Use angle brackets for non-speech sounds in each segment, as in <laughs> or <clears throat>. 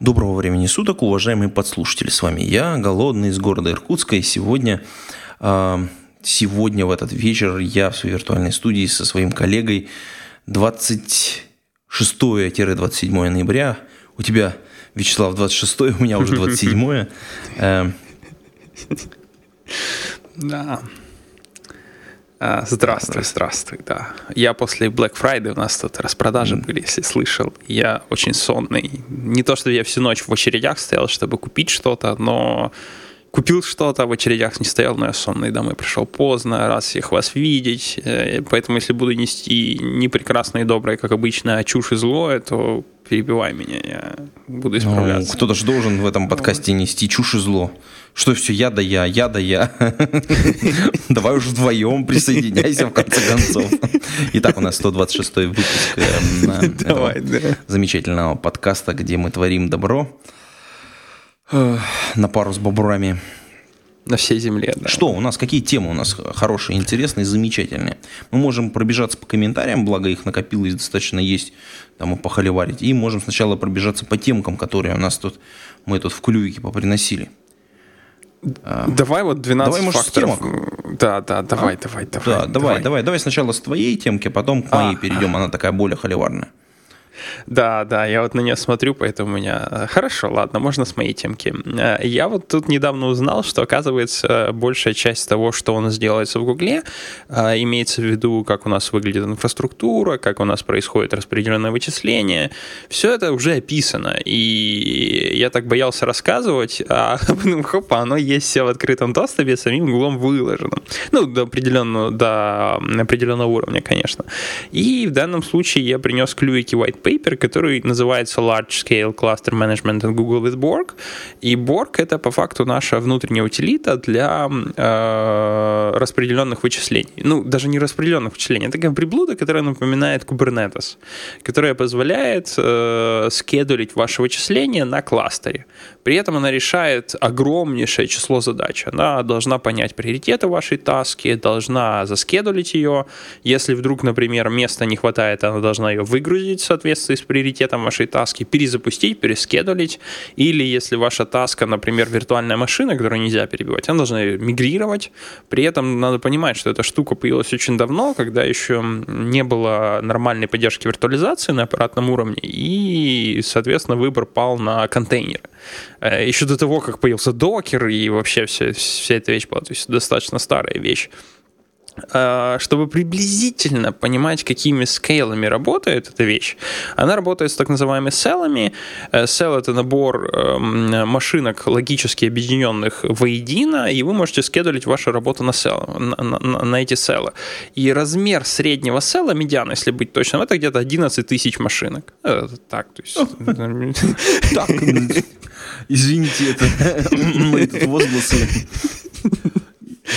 Доброго времени суток, уважаемые подслушатели. С вами я, Голодный, из города Иркутска. И сегодня, э, сегодня в этот вечер я в своей виртуальной студии со своим коллегой 26-27 ноября. У тебя, Вячеслав, 26 у меня уже 27 э, Да. А, Здравствуй, здравствуй, да. Я после Black Friday, у нас тут распродажи были, если слышал. Я очень сонный. Не то, что я всю ночь в очередях стоял, чтобы купить что-то, но купил что-то, в очередях не стоял, но я сонный домой пришел поздно, раз всех вас видеть. Э, Поэтому, если буду нести не прекрасное и доброе, как обычно, а чушь и злое, то перебивай меня, я буду ну, исправляться. кто-то же должен в этом подкасте нести чушь и зло. Что все, я да я, я да я. <laughs> Давай уже вдвоем присоединяйся в конце концов. Итак, у нас 126 выпуск э, <laughs> Давай, этого да. замечательного подкаста, где мы творим добро на пару с бобрами. На всей земле, да. Что у нас, какие темы у нас хорошие, интересные, замечательные? Мы можем пробежаться по комментариям, благо их накопилось достаточно есть, там и похоливарить. И можем сначала пробежаться по темкам, которые у нас тут, мы тут в клювике поприносили. Давай вот 12 Давай, может, факторов. Да, да, давай, давай, давай. Да, давай, давай, давай сначала с твоей темки, а потом к моей А. перейдем, она такая более холиварная. Да, да, я вот на нее смотрю, поэтому у меня... э, Хорошо, ладно, можно с моей темки. Э, Я вот тут недавно узнал, что, оказывается, большая часть того, что у нас делается в Гугле, э, имеется в виду, как у нас выглядит инфраструктура, как у нас происходит распределенное вычисление, все это уже описано. И я так боялся рассказывать, а <laughs> потом, хопа, оно есть все в открытом доступе, самим Гуглом выложено. Ну, до определенного, до определенного уровня, конечно. И в данном случае я принес клювики white paper, который называется Large Scale Cluster Management in Google with Borg. И Borg — это по факту наша внутренняя утилита для э, распределенных вычислений. Ну, даже не распределенных вычислений, это такая приблуда, которая напоминает Kubernetes, которая позволяет э, скедулить ваши вычисления на кластере. При этом она решает огромнейшее число задач. Она должна понять приоритеты вашей таски, должна заскедулить ее. Если вдруг, например, места не хватает, она должна ее выгрузить в соответствии с приоритетом вашей таски, перезапустить, перескедулить. Или если ваша таска, например, виртуальная машина, которую нельзя перебивать, она должна мигрировать. При этом надо понимать, что эта штука появилась очень давно, когда еще не было нормальной поддержки виртуализации на аппаратном уровне, и, соответственно, выбор пал на контейнеры. Э, Еще до того, как появился докер, и вообще вся, вся эта вещь была, то есть достаточно старая вещь. Э, Чтобы приблизительно понимать, какими скейлами работает эта вещь, она работает с так называемыми селлами. Э, Cell — это набор эм, машинок, логически объединенных воедино, и вы можете скедулить вашу работу на, cell, на, на- на эти селлы. И размер среднего села, медиана, если быть точным, это где-то 11 тысяч машинок. Э, Так, то есть... <laughs> Так, извините, это мои тут возгласы.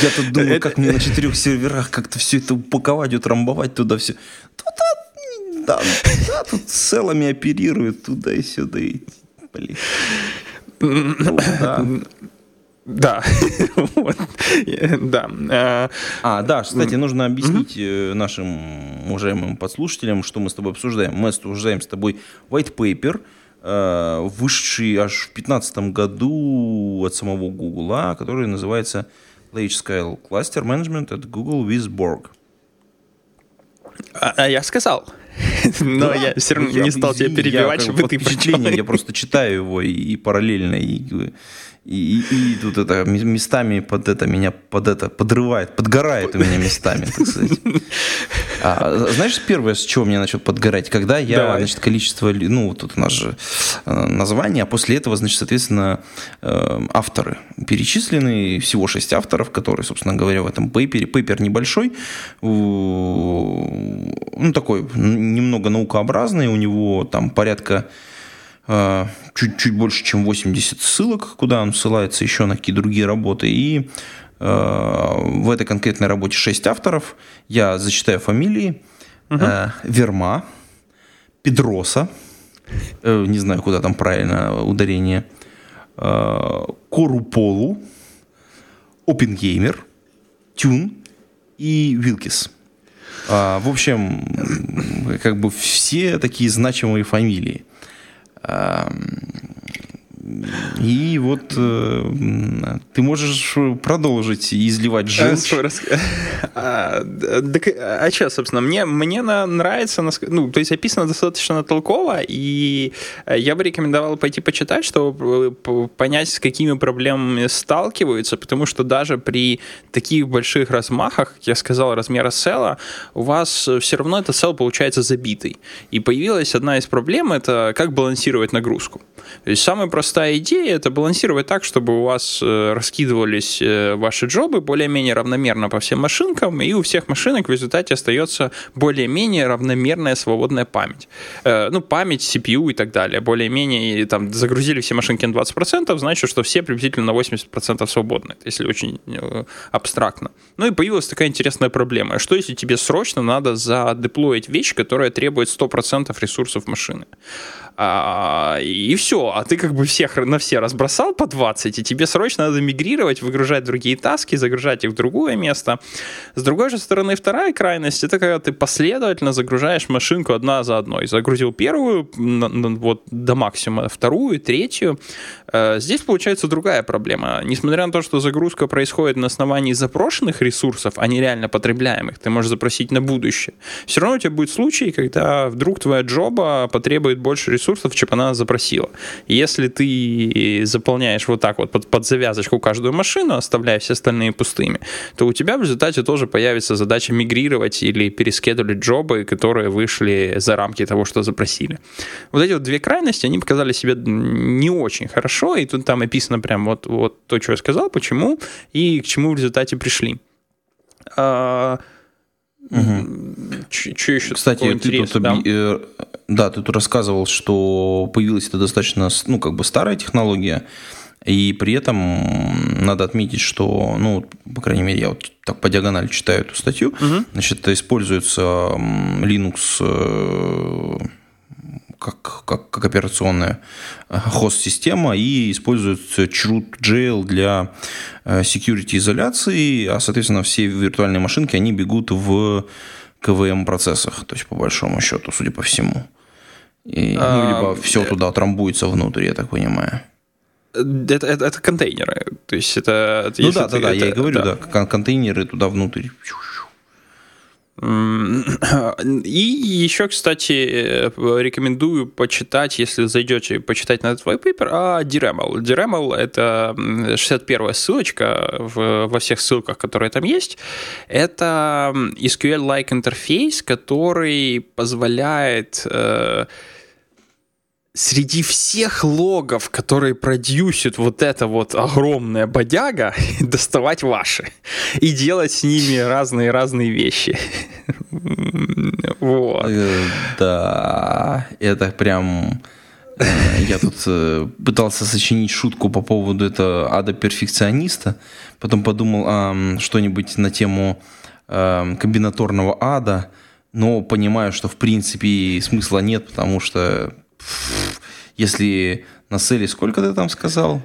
Я тут думаю, как мне на четырех серверах как-то все это упаковать, утрамбовать туда все. Тут, а, да, да, тут с селами оперируют туда и сюда. И, блин. Ну, да. Да, Вот. Да. А, да, кстати, нужно объяснить э, нашим уважаемым подслушателям, что мы с тобой обсуждаем. Мы обсуждаем с тобой white paper, э, вышедший аж в 2015 году от самого Google, а, который называется Large Scale Cluster Management at Google with Borg. А а я сказал. <laughs> Но Да, я все равно я- не стал тебя извини, перебивать, я чтобы ты прочел. Я просто читаю его и, и параллельно, и, и, и- и тут это местами под это меня под это подрывает, подгорает у меня местами, так сказать. А, знаешь, первое, с чего мне начал подгорать, когда я, Давай. значит, количество, ли- ну, вот тут у нас же э, название, а после этого, значит, соответственно, э, авторы перечислены, всего шесть авторов, которые, собственно говоря, в этом пейпере. Пейпер небольшой, ну, такой немного наукообразный, у него там порядка э, чуть, чуть больше, чем 80 ссылок, куда он ссылается еще на какие другие работы. И э, в этой конкретной работе 6 авторов. Я зачитаю фамилии. Угу. Верма, Педроса, не знаю, куда там правильно ударение, Коруполу, Опенгеймер, Тюн и Вилкис. А, в общем, как бы все такие значимые фамилии. А, и вот э, ты можешь продолжить изливать желчь. А, так, а что, собственно, мне, мне нравится, ну, то есть описано достаточно толково, и я бы рекомендовал пойти почитать, чтобы понять, с какими проблемами сталкиваются, потому что даже при таких больших размахах, как я сказал, размера села, у вас все равно этот сел получается забитый. И появилась одна из проблем, это как балансировать нагрузку. То есть самая простая идея это балансировать так, чтобы у вас э, раскидывались э, ваши джобы более-менее равномерно по всем машинкам, и у всех машинок в результате остается более-менее равномерная свободная память. Э, ну, память, CPU и так далее. Более-менее там загрузили все машинки на 20%, значит, что все приблизительно на 80% свободны, если очень абстрактно. Ну и появилась такая интересная проблема. Что если тебе срочно надо задеплоить вещь, которая требует 100% ресурсов машины? А, и все, а ты как бы всех на все разбросал по 20, и тебе срочно надо мигрировать, выгружать другие таски, загружать их в другое место. С другой же стороны, вторая крайность, это когда ты последовательно загружаешь машинку одна за одной. Загрузил первую, вот до максимума, вторую, третью. Э, здесь получается другая проблема. Несмотря на то, что загрузка происходит на основании запрошенных ресурсов, а не реально потребляемых, ты можешь запросить на будущее. Все равно у тебя будет случай, когда вдруг твоя джоба потребует больше ресурсов, ресурсов, чем она запросила. Если ты заполняешь вот так вот под, под завязочку каждую машину, оставляя все остальные пустыми, то у тебя в результате тоже появится задача мигрировать или перескедулить джобы, которые вышли за рамки того, что запросили. Вот эти вот две крайности, они показали себя не очень хорошо, и тут там описано прям вот, вот то, что я сказал, почему и к чему в результате пришли. А, Угу. Что еще Кстати, ты тут, да? Да, ты тут рассказывал, что появилась это достаточно, ну, как бы старая технология, и при этом надо отметить, что, ну, по крайней мере, я вот так по диагонали читаю эту статью, угу. значит, используется Linux э, как, как, как операционная э, хост-система и используется Chroot.jl для э, security изоляции, а, соответственно, все виртуальные машинки, они бегут в КВМ-процессах, то есть по большому счету, судя по всему. И, ну, а, либо все туда трамбуется внутрь, я так понимаю. Это, это, это контейнеры. То есть это... Ну да, да, да, я и говорю, да. да, контейнеры туда внутрь. <clears throat> И еще, кстати, рекомендую почитать, если зайдете почитать на этот white paper, о DREML. DREML — это 61-я ссылочка в, во всех ссылках, которые там есть. Это SQL-like интерфейс, который позволяет э, среди всех логов, которые продюсит вот эта вот огромная бодяга, <laughs> доставать ваши и делать с ними разные-разные вещи. <laughs> Вот. Э, да, это прям... Э, я тут э, пытался сочинить шутку по поводу этого ада-перфекциониста, потом подумал а, что-нибудь на тему а, комбинаторного ада, но понимаю, что в принципе смысла нет, потому что если на селе сколько ты там сказал?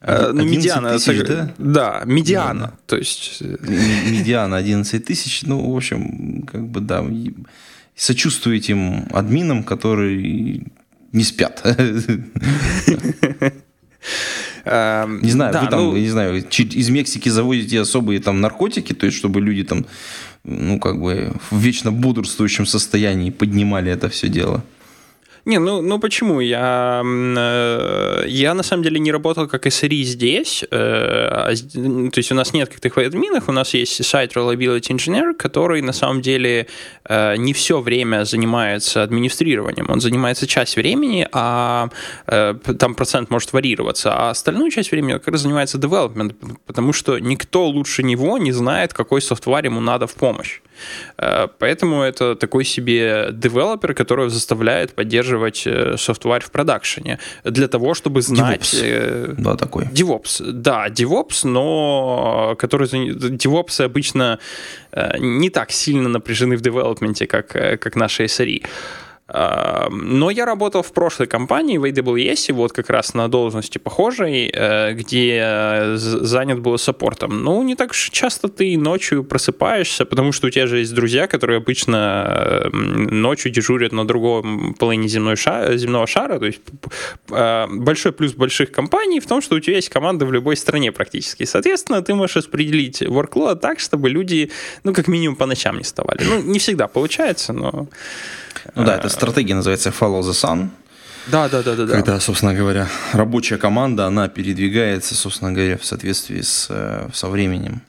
Э, ну, медиана. Тысяч, да? да, медиана. Да. То есть... Э, медиана 11 тысяч. Ну, в общем, как бы, да. Сочувствую этим админам, которые не спят. Эм, не знаю, вы там, ну... не знаю, из Мексики завозите особые там наркотики, то есть чтобы люди там, ну, как бы в вечно бодрствующем состоянии поднимали это все дело. Не, ну, ну почему? Я, э, я на самом деле не работал как SRE здесь. Э, то есть у нас нет как таковых админов, у нас есть сайт Reliability Engineer, который на самом деле э, не все время занимается администрированием. Он занимается часть времени, а там процент может варьироваться, а остальную часть времени как раз занимается development, потому что никто лучше него не знает, какой софтвар ему надо в помощь. Э, поэтому это такой себе девелопер, который заставляет поддерживать э, софтварь в продакшене для того, чтобы знать... DevOps. Да, такой. DevOps, да, DevOps, но который... DevOps обычно не так сильно напряжены в девелопменте, как, как наши SRE. Но я работал в прошлой компании в AWS, вот как раз на должности похожей, э, где занят был саппортом. Ну, не так уж часто ты ночью просыпаешься, потому что у тебя же есть друзья, которые обычно э, ночью дежурят на другом половине земной шара, земного шара. То есть э, большой плюс больших компаний в том, что у тебя есть команда в любой стране практически. Соответственно, ты можешь распределить workload так, чтобы люди, ну, как минимум, по ночам не вставали. Ну, не всегда получается, но... Ну да, эта стратегия называется Follow the Sun. Да, да, да, да. Когда, собственно говоря, рабочая команда, она передвигается, собственно говоря, в соответствии с, э, со временем.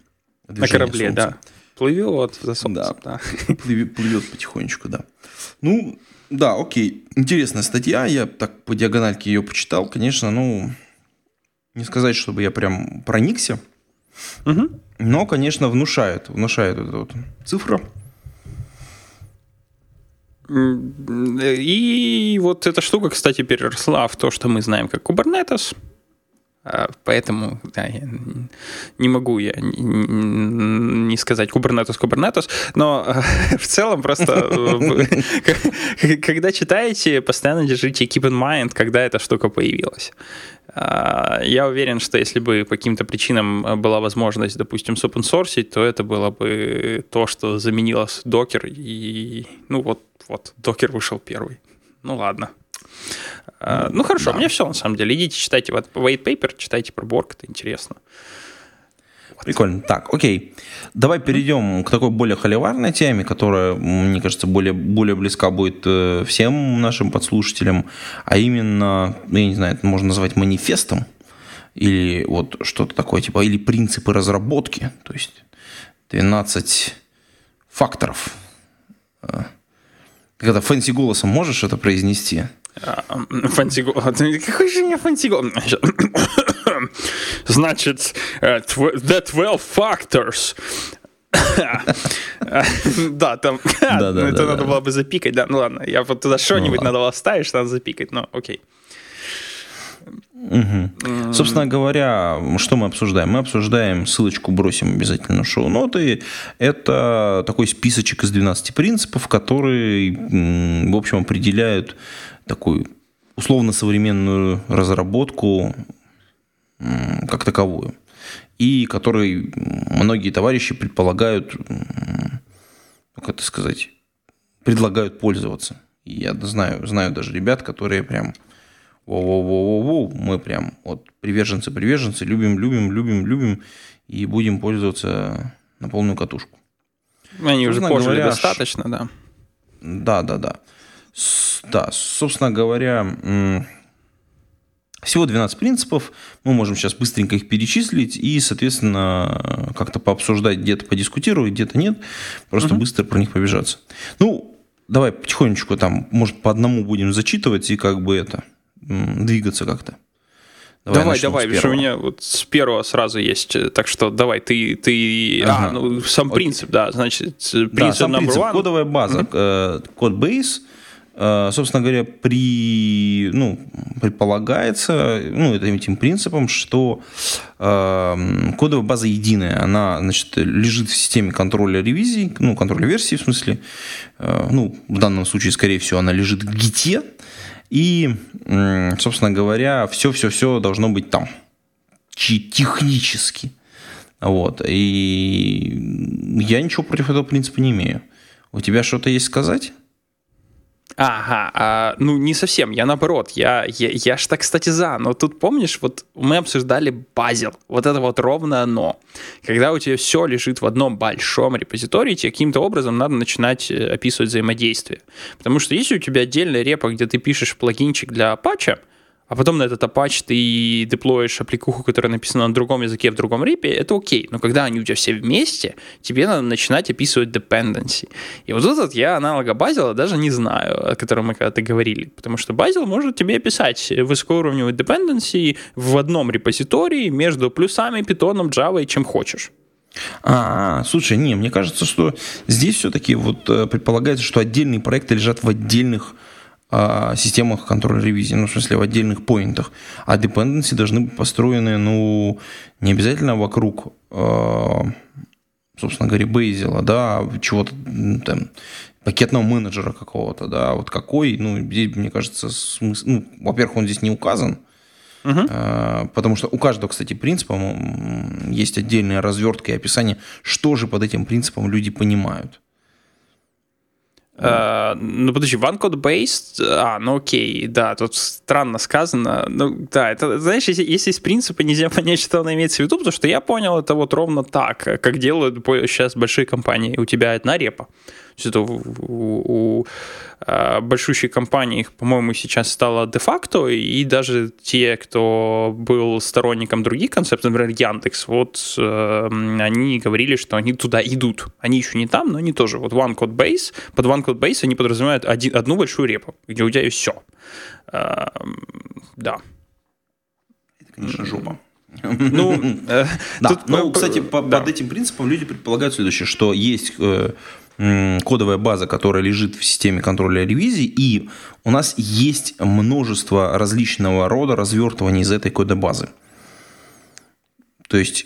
На корабле, солнца. да. Плывет за солнцем. Да, да. <laughs> Плывет, плывет потихонечку, да. Ну, да, окей. Интересная статья. Я так по диагональке ее почитал. Конечно, ну, не сказать, чтобы я прям проникся. Угу. Но, конечно, внушает, внушает эта вот цифра. И вот эта штука, кстати, переросла в то, что мы знаем как Kubernetes. А, поэтому да, не могу я не сказать Kubernetes, Kubernetes, но <laughs> в целом просто <laughs> когда читаете, постоянно держите keep in mind, когда эта штука появилась. А, я уверен, что если бы по каким-то причинам была возможность, допустим, с open source, то это было бы то, что заменило докер, и ну вот, вот, докер вышел первый. Ну ладно. А, ну, хорошо, да. мне все на самом деле. Идите, читайте вот white paper, читайте про Borg, это интересно. Прикольно. Так, окей. Давай перейдем к такой более холиварной теме, которая, мне кажется, более, более близка будет э, всем нашим подслушателям, а именно, ну, я не знаю, это можно назвать манифестом, или вот что-то такое, типа, или принципы разработки, то есть 12 факторов. Э, когда fancy голосом можешь это произнести? Fancy го... Какой же у меня фантиго? <coughs> Значит, э, the 12 factors. <coughs> Да, там... <coughs> Ну, это надо было бы запикать, да. Ну ладно, я вот туда что-нибудь ну надо было вставить, надо запикать, но окей. Угу. Собственно говоря, что мы обсуждаем? Мы обсуждаем, ссылочку бросим обязательно в шоу-ноты. Это такой списочек из 12 принципов, которые, в общем, определяют такую условно-современную разработку как таковую. И который многие товарищи предполагают, как это сказать, предлагают пользоваться. И я знаю, знаю даже ребят, которые прям воу-воу-воу-воу, мы прям вот приверженцы-приверженцы, любим, любим, любим, любим, и будем пользоваться на полную катушку. Они уже пожили говоря, достаточно, да. Да, да, да. Да, собственно говоря, всего 12 принципов. Мы можем сейчас быстренько их перечислить и, соответственно, как-то пообсуждать, где-то подискутировать, где-то нет. Просто угу. быстро про них побежаться. Ну, давай потихонечку там, может, по одному будем зачитывать и как бы это, двигаться как-то. Давай, давай, давай у меня вот с первого сразу есть, э, так что давай, ты, ты, а, ага. а, ну, сам Окей. принцип, да, значит, принцип да, сам принцип, one. кодовая база, mm-hmm. код base, собственно говоря, при, ну, предполагается ну, этим принципом, что э, кодовая база единая, она значит, лежит в системе контроля ревизий, ну, контроля версии в смысле, э, ну, в данном случае, скорее всего, она лежит в гите, и, э, собственно говоря, все-все-все должно быть там, технически. Вот. И я ничего против этого принципа не имею. У тебя что-то есть сказать? Ага, а, ну не совсем, я наоборот, я, я, я ж так, кстати, за, но тут помнишь, вот мы обсуждали базил, вот это вот ровно оно. Когда у тебя все лежит в одном большом репозитории, тебе каким-то образом надо начинать э, описывать взаимодействие. Потому что если у тебя отдельная репа, где ты пишешь плагинчик для патча, а потом на этот Apache ты деплоишь аппликуху, которая написана на другом языке в другом рипе, это окей. Но когда они у тебя все вместе, тебе надо начинать описывать dependency. И вот этот я аналога Bazel даже не знаю, о котором мы когда-то говорили. Потому что Bazel может тебе описать высокоуровневые dependency в одном репозитории между плюсами, питоном, Java и чем хочешь. А, слушай, не, мне кажется, что здесь все-таки вот э, предполагается, что отдельные проекты лежат в отдельных а, системах контроля ревизии, ну, в смысле, в отдельных поинтах. А dependency должны быть построены, ну, не обязательно вокруг, а, собственно говоря, Бейзела, да, чего-то там, пакетного менеджера какого-то, да, вот какой, ну, здесь, мне кажется, смысл, ну, во-первых, он здесь не указан, Угу. Потому что у каждого, кстати, принципа есть отдельная развертка и описание, что же под этим принципом люди понимают. Uh, ну, подожди, one code based, а, ну окей, да, тут странно сказано. Ну, да, это, знаешь, если, если из принципа нельзя <laughs> понять, что она имеется в виду, потому что я понял это вот ровно так, как делают сейчас большие компании. У тебя одна репа, у, у, у а, большущей компании, по-моему, сейчас стало де-факто, и даже те, кто был сторонником других концептов, например, Яндекс, вот э, они говорили, что они туда идут. Они еще не там, но они тоже. Вот One Code Base, под One Code Base они подразумевают один, одну большую репу, где у тебя есть все. Э, да. Это, конечно, жопа. Ну, э, да. Тут, ну, кстати, по, да. под этим принципом люди предполагают следующее, что есть э, кодовая база, которая лежит в системе контроля ревизии, и у нас есть множество различного рода развертываний из этой кодобазы. То есть,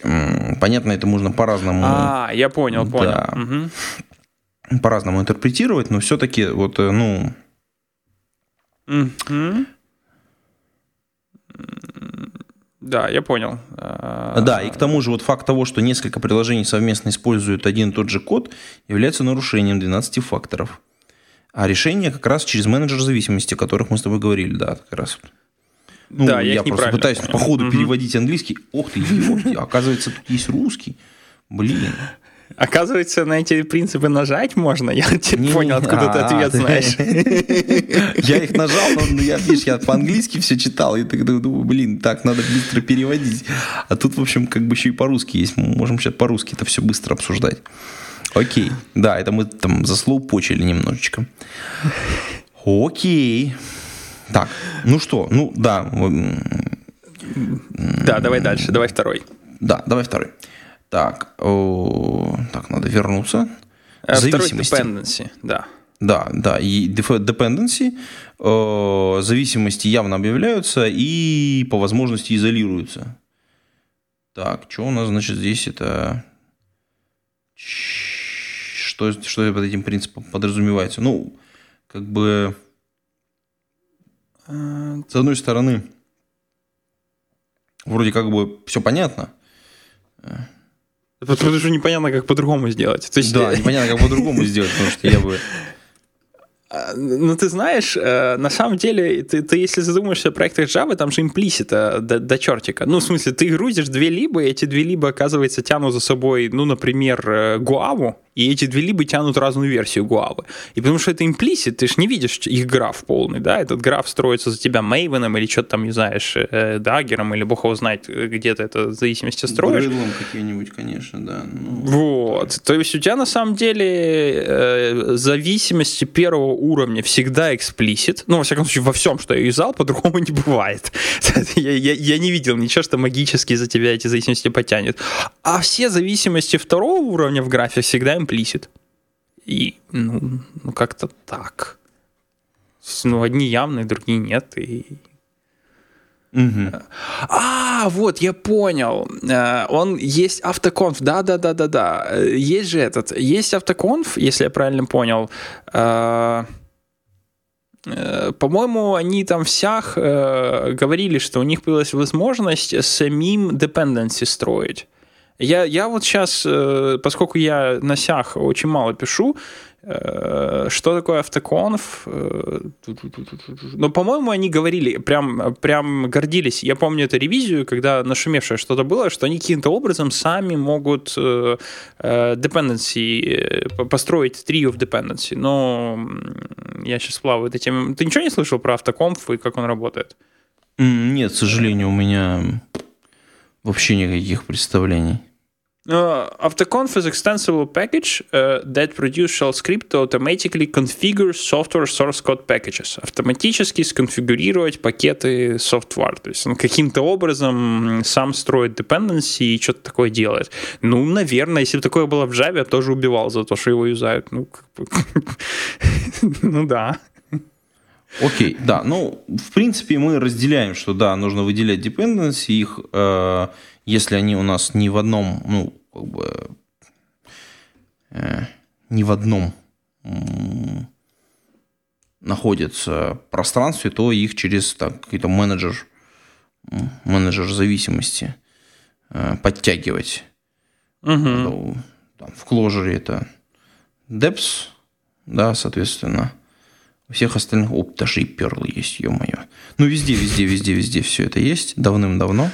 понятно, это можно по-разному... А, я понял, понял. Да, угу. По-разному интерпретировать, но все-таки вот, э, ну... Угу. Да, я понял. Да, и к тому же вот факт того, что несколько приложений совместно используют один и тот же код, является нарушением 12 факторов. А решение как раз через менеджер зависимости, о которых мы с тобой говорили, да, как раз. Ну, да, я, я просто пытаюсь понял. по ходу угу. переводить английский. Ох ты, ё, оказывается, тут есть русский. Блин. Оказывается, на эти принципы нажать можно. Я <laughs> не, понял, откуда ты ответ знаешь. <laughs> Я их нажал, но я, видишь, я по-английски все читал, и тогда думаю, блин, так, надо быстро переводить. А тут, в общем, как бы еще и по-русски есть. Мы можем сейчас по-русски это все быстро обсуждать. Окей. Да, это мы там заслоупочили немножечко. Окей. Так, ну что, ну да. Да, давай дальше, давай второй. Да, давай второй. Так, о, так, надо вернуться. А, зависимости. dependency, да. Да, да, и dependency, э, зависимости явно объявляются и по возможности изолируются. Так, что у нас, значит, здесь это... Что, что под этим принципом подразумевается? Ну, как бы... С одной стороны, вроде как бы все понятно. Потому что непонятно, как по-другому сделать. То есть... Да, непонятно, как по-другому сделать, потому что я бы... <laughs> А, ну, ты знаешь, э, на самом деле, ты, ты если задумаешься о проектах Java, там же имплисита до, до чертика. Ну, в смысле, ты грузишь две либо, и эти две либо, оказывается, тянут за собой, ну, например, Guava, и эти две либо тянут разную версию Guava. И потому что это имплисит, ты же не видишь их граф полный, да, этот граф строится за тебя Maven или что-то там, не знаешь, э, Даггером, или бог его знает, где-то это в зависимости строишь. Грыдлом какие-нибудь, конечно, да. Ну... Вот. То есть у тебя на самом деле э, зависимости первого уровня всегда эксплисит. Ну, во всяком случае, во всем, что я юзал, по-другому не бывает. <laughs> я, я, я не видел ничего, что магически за тебя эти зависимости потянет. А все зависимости второго уровня в графе всегда имплисит. И, ну, ну как-то так. Ну, одни явные, другие нет. И... Угу. А, вот, я понял. Э, он есть автоконф. Да, да, да, да, да. Есть же этот. Есть автоконф, если я правильно понял. Э, э, по-моему, они там всях говорили, что у них появилась возможность самим dependency строить. Я, я вот сейчас, э, поскольку я на сях очень мало пишу, э, что такое автоконф? Э, Но, по-моему, они говорили, прям, прям гордились. Я помню эту ревизию, когда нашумевшее что-то было, что они каким-то образом сами могут dependency, построить trio of dependency. Но я сейчас плаваю этой теме. Ты ничего не слышал про автоконф и как он работает? Нет, к сожалению, у меня вообще никаких представлений. Uh, Autoconf is extensible package uh, that produce shell script to automatically configure software source code packages. Автоматически сконфигурировать пакеты software. То есть он каким-то образом сам строит dependency и что-то такое делает. Ну, наверное, если бы такое было в Java, я тоже убивал за то, что его юзают. Ну, <laughs> ну да. Окей, да. Ну, в принципе, мы разделяем, что да, нужно выделять dependency, их... Э если они у нас не в одном, ну, как бы, э, не в одном э, находятся пространстве, то их через так, какой-то менеджер, менеджер зависимости э, подтягивать. Угу. Там, в Clojure это Deps, да, соответственно. У всех остальных, оп, даже и Perl есть, ё-моё. Ну, везде, везде, везде, везде все это есть, давным-давно.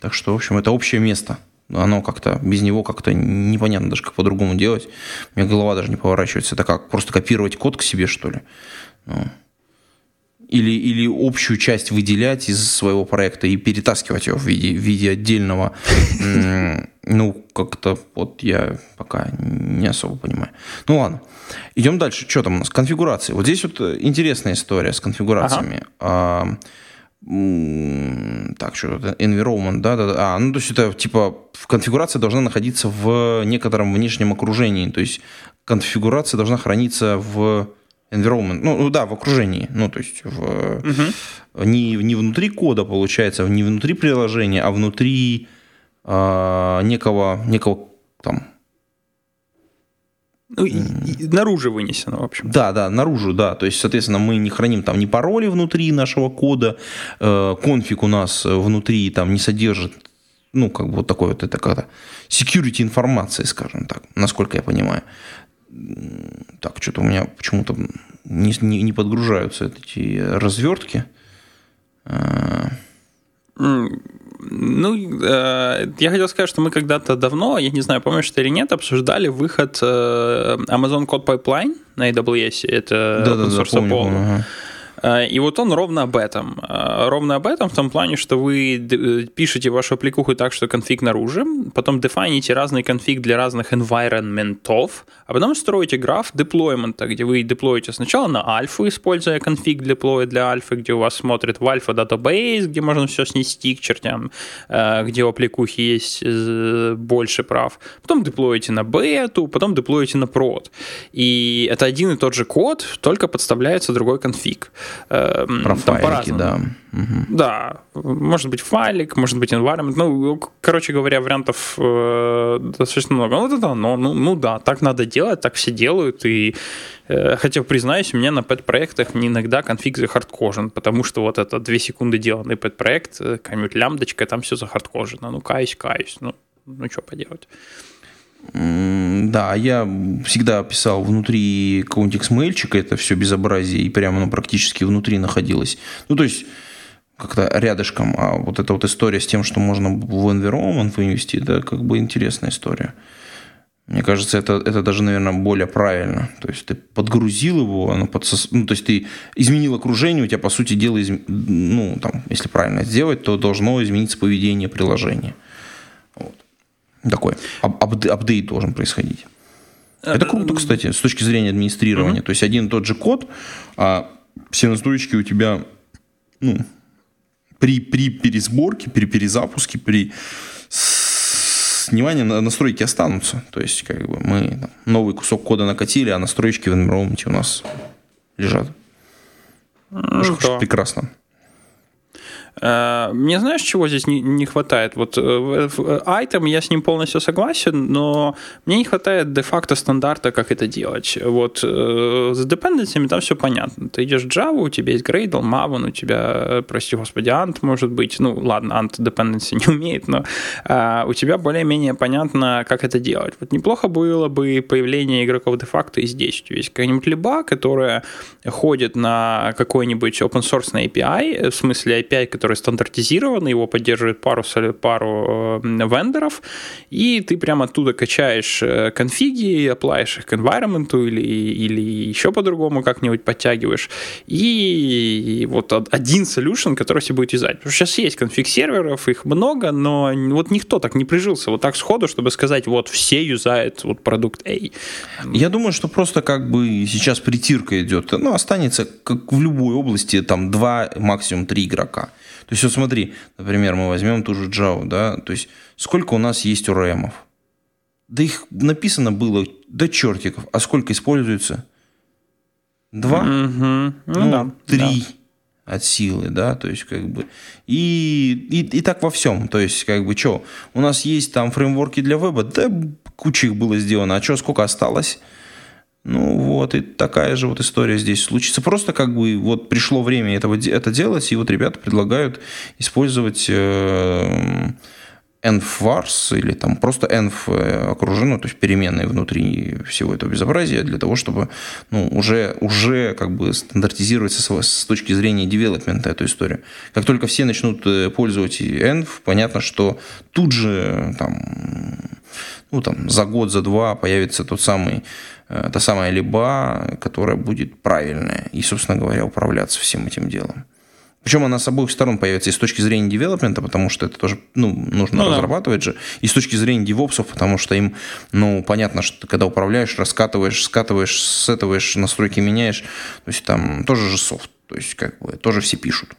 Так что, в общем, это общее место. Оно как-то, без него как-то непонятно даже, как по-другому делать. У меня голова даже не поворачивается. Это как, просто копировать код к себе, что ли? Ну. Или, или общую часть выделять из своего проекта и перетаскивать его в виде, в виде отдельного. Ну, как-то вот я пока не особо понимаю. Ну ладно. Идем дальше. Что там у нас? Конфигурации. Вот здесь вот интересная история с конфигурациями. Ага так, что это environment, да, да, да. А, ну, то есть это типа конфигурация должна находиться в некотором внешнем окружении. То есть конфигурация должна храниться в environment, ну, ну да, в окружении. Ну, то есть в, угу. не, не внутри кода, получается, не внутри приложения, а внутри а, некого, некого там ну, и, и наружу вынесено, в общем. Да, да, наружу, да. То есть, соответственно, мы не храним там ни пароли внутри нашего кода, э, конфиг у нас внутри там не содержит, ну, как бы вот такой вот это как-то security информации, скажем так, насколько я понимаю. Так, что-то у меня почему-то не, не, не подгружаются эти развертки. Э, ну, э, я хотел сказать, что мы когда-то давно, я не знаю, помнишь ты или нет, обсуждали выход э, Amazon Code Pipeline на AWS. Это да, open source да, помню, помню, ага. Э, и вот он ровно об этом. Э, ровно об этом в том плане, что вы э, пишете вашу аппликуху так, что конфиг наружу, потом дефайните разный конфиг для разных environment ов, а потом строите граф deployment а, где вы деплоите сначала на альфу, используя конфиг деплоя для альфы, где у вас смотрит в альфа database, где можно все снести к чертям, где у аппликухи есть больше прав. Потом деплоите на бету, потом деплоите на прод. И это один и тот же код, только подставляется другой конфиг. Эм, Про там файлики, да. Угу. Да, может быть файлик, может быть environment. Ну, короче говоря, вариантов э, достаточно много. Ну, да, но, ну, ну да, так надо делать, так все делают. И э, хотя, признаюсь, у меня на пэт-проектах иногда конфиг захардкожен, потому что вот это две секунды деланный пэт-проект, э, какая-нибудь лямбдочка, там все захардкожено. Ну, каюсь, каюсь. Ну, ну что поделать. Да, я всегда писал внутри какого-нибудь XML, это все безобразие, и прямо оно практически внутри находилось. Ну, то есть, как-то рядышком. А вот эта вот история с тем, что можно в environment вынести, это как бы интересная история. Мне кажется, это, это даже, наверное, более правильно. То есть ты подгрузил его, оно подсос... ну, то есть ты изменил окружение, у тебя, по сути дела, из... ну, там, если правильно сделать, то должно измениться поведение приложения. Такой ап апдейт должен происходить. Э, Это круто, кстати, с точки зрения администрирования. То есть один и тот же код, а все настройки у тебя ну, при, при пересборке, при перезапуске, при снимании настройки останутся. То есть, как бы мы там, новый кусок кода накатили, а настройки в environment у нас лежат. Ну, прекрасно. Э, мне знаешь, чего здесь не, не хватает? Вот э, в айтем я с ним полностью согласен, но мне не хватает де-факто стандарта, как это делать. Вот э, с dependency там все понятно. Ты идешь в Java, у тебя есть Gradle, Maven, у тебя, прости господи, Ant может быть. Ну, ладно, Ant dependency <laughs> не умеет, но у тебя более-менее понятно, как это делать. Вот неплохо было бы появление игроков де-факто и здесь. У тебя есть какая-нибудь либа, которая ходит на какой-нибудь open source API, в смысле API, который который стандартизирован, его поддерживает пару, пару э, вендоров, и ты прямо оттуда качаешь э, конфиги, оплаешь их к environment или, или еще по-другому как-нибудь подтягиваешь. И вот один solution, который все будет юзать. Сейчас есть конфиг серверов, их много, но вот никто так не прижился вот так сходу, чтобы сказать, вот все юзают вот продукт A. Я думаю, что просто как бы сейчас притирка идет. Ну, останется, как в любой области, там два, максимум три игрока. То есть вот смотри, например, мы возьмем ту же Java, да, то есть сколько у нас есть ОРМов? Да их написано было до чертиков. А сколько используется? Два? Mm-hmm. Ну, ну да. Три. Да. От силы, да, то есть как бы и, и, и так во всем, то есть как бы что, у нас есть там фреймворки для веба, да куча их было сделано, а что, сколько осталось? Ну вот, и такая же вот история здесь случится. Просто как бы вот пришло время этого, это делать, и вот ребята предлагают использовать э, env или там просто env окружено, то есть переменные внутри всего этого безобразия для того, чтобы ну, уже, уже как бы стандартизировать с, с точки зрения девелопмента эту историю. Как только все начнут э, пользоваться env, понятно, что тут же там, ну, там, за год, за два появится тот самый э, та самая либа, которая будет правильная и, собственно говоря, управляться всем этим делом. Причем она с обоих сторон появится и с точки зрения девелопмента, потому что это тоже ну, нужно ну, разрабатывать да. же, и с точки зрения девопсов, потому что им, ну, понятно, что ты когда управляешь, раскатываешь, скатываешь, сетываешь, настройки меняешь, то есть там тоже же софт, то есть как бы тоже все пишут.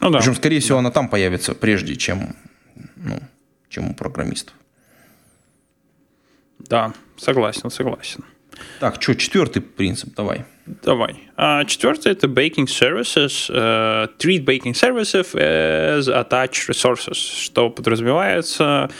Ну, да. Причем, скорее всего, да. она там появится прежде, чем, ну, чем у программистов. Да, согласен, согласен. Так, что, четвертый принцип, давай. Давай. А, четвертый это baking services. Uh, treat baking services as attached resources, что подразумевается,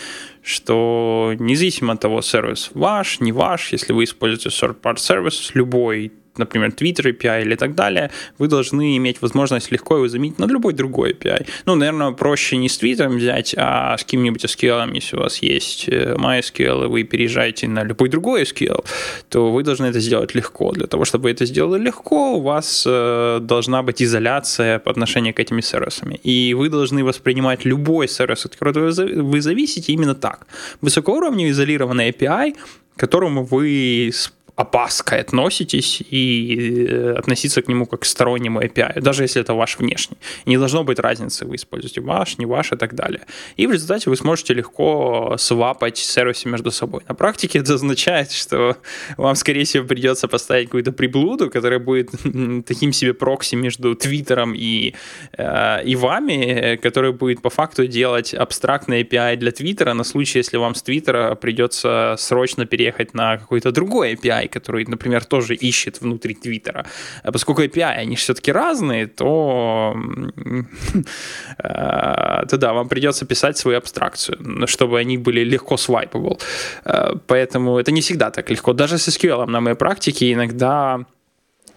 что независимо от того, сервис ваш, не ваш, если вы используете third-party service, любой например, Twitter API или так далее, вы должны иметь возможность легко его заменить на любой другой API. Ну, наверное, проще не с Twitter взять, а с каким-нибудь SQL, если у вас есть э, MySQL, и вы переезжаете на любой другой SQL, то вы должны это сделать легко. Для того, чтобы это сделали легко, у вас э, должна быть изоляция по отношению к этими сервисами. И вы должны воспринимать любой сервис, от которого вы зависите, именно так. Высокоуровневый изолированный API, которому вы опаской относитесь и э, относиться к нему как к стороннему API, даже если это ваш внешний. Не должно быть разницы, вы используете ваш, не ваш и так далее. И в результате вы сможете легко свапать сервисы между собой. На практике это означает, что вам, скорее всего, придется поставить какую-то приблуду, которая будет <laughs> таким себе прокси между Твиттером и, э, и вами, который будет по факту делать абстрактный API для Твиттера на случай, если вам с Твиттера придется срочно переехать на какой-то другой API, API, который, например, тоже ищет внутри Твиттера. А поскольку API, они все-таки разные, то, <laughs> э, то да, вам придется писать свою абстракцию, чтобы они были легко swipeable. Э, поэтому это не всегда так легко. Даже с SQL на моей практике иногда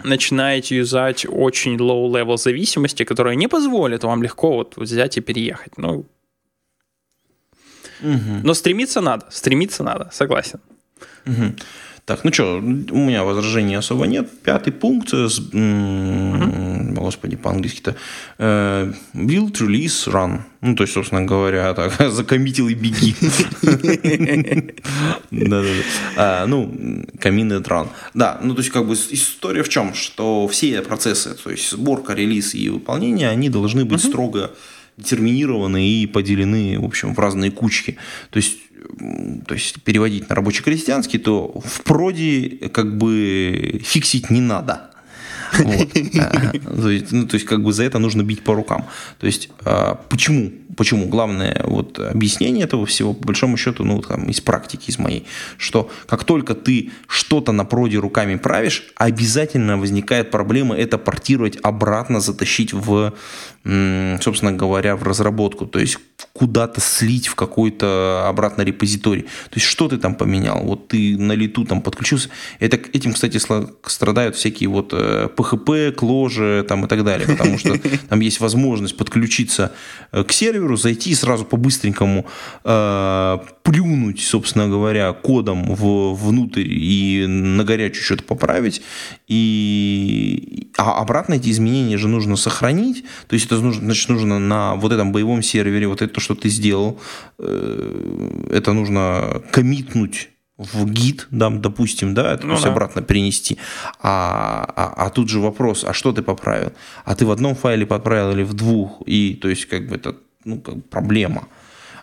начинаете юзать очень low-level зависимости, которые не позволят вам легко вот взять и переехать. Ну, угу. Но стремиться надо, стремиться надо, согласен. Угу. Так, ну что, у меня возражений особо нет. Пятый пункт, с, угу. господи, по-английски-то, э, build, release, run. Ну, то есть, собственно говоря, так, <laughs> закоммитил и беги. А, ну, commit run. Да, ну, то есть, как бы история в чем? Что все процессы, то есть, сборка, релиз и выполнение, они должны быть строго детерминированы и поделены, в общем, в разные кучки. То есть то есть переводить на рабочий-крестьянский, то в проде как бы фиксить не надо. Вот. <laughs> То, есть, ну, то есть, как бы за это нужно бить по рукам. То есть, а, почему? Почему? Главное вот объяснение этого всего, по большому счету, ну, там, из практики, из моей, что как только ты что-то на проде руками правишь, обязательно возникает проблема это портировать обратно, затащить в, собственно говоря, в разработку. То есть, куда-то слить в какой-то обратно репозиторий. То есть, что ты там поменял? Вот ты на лету там подключился. Это, этим, кстати, страдают всякие вот PHP, э, кложи там и так далее, потому что <laughs> там есть возможность подключиться э, к серверу, зайти и сразу по-быстренькому э, плюнуть, собственно говоря, кодом в, внутрь и на горячую что-то поправить. И, а обратно эти изменения же нужно сохранить. То есть, это нужно, значит, нужно на вот этом боевом сервере вот это, что ты сделал, э, это нужно коммитнуть в гид, да, допустим, да, это ну, да. обратно перенести. А, а, а тут же вопрос, а что ты поправил? А ты в одном файле поправил или в двух? И то есть как бы это ну, как проблема.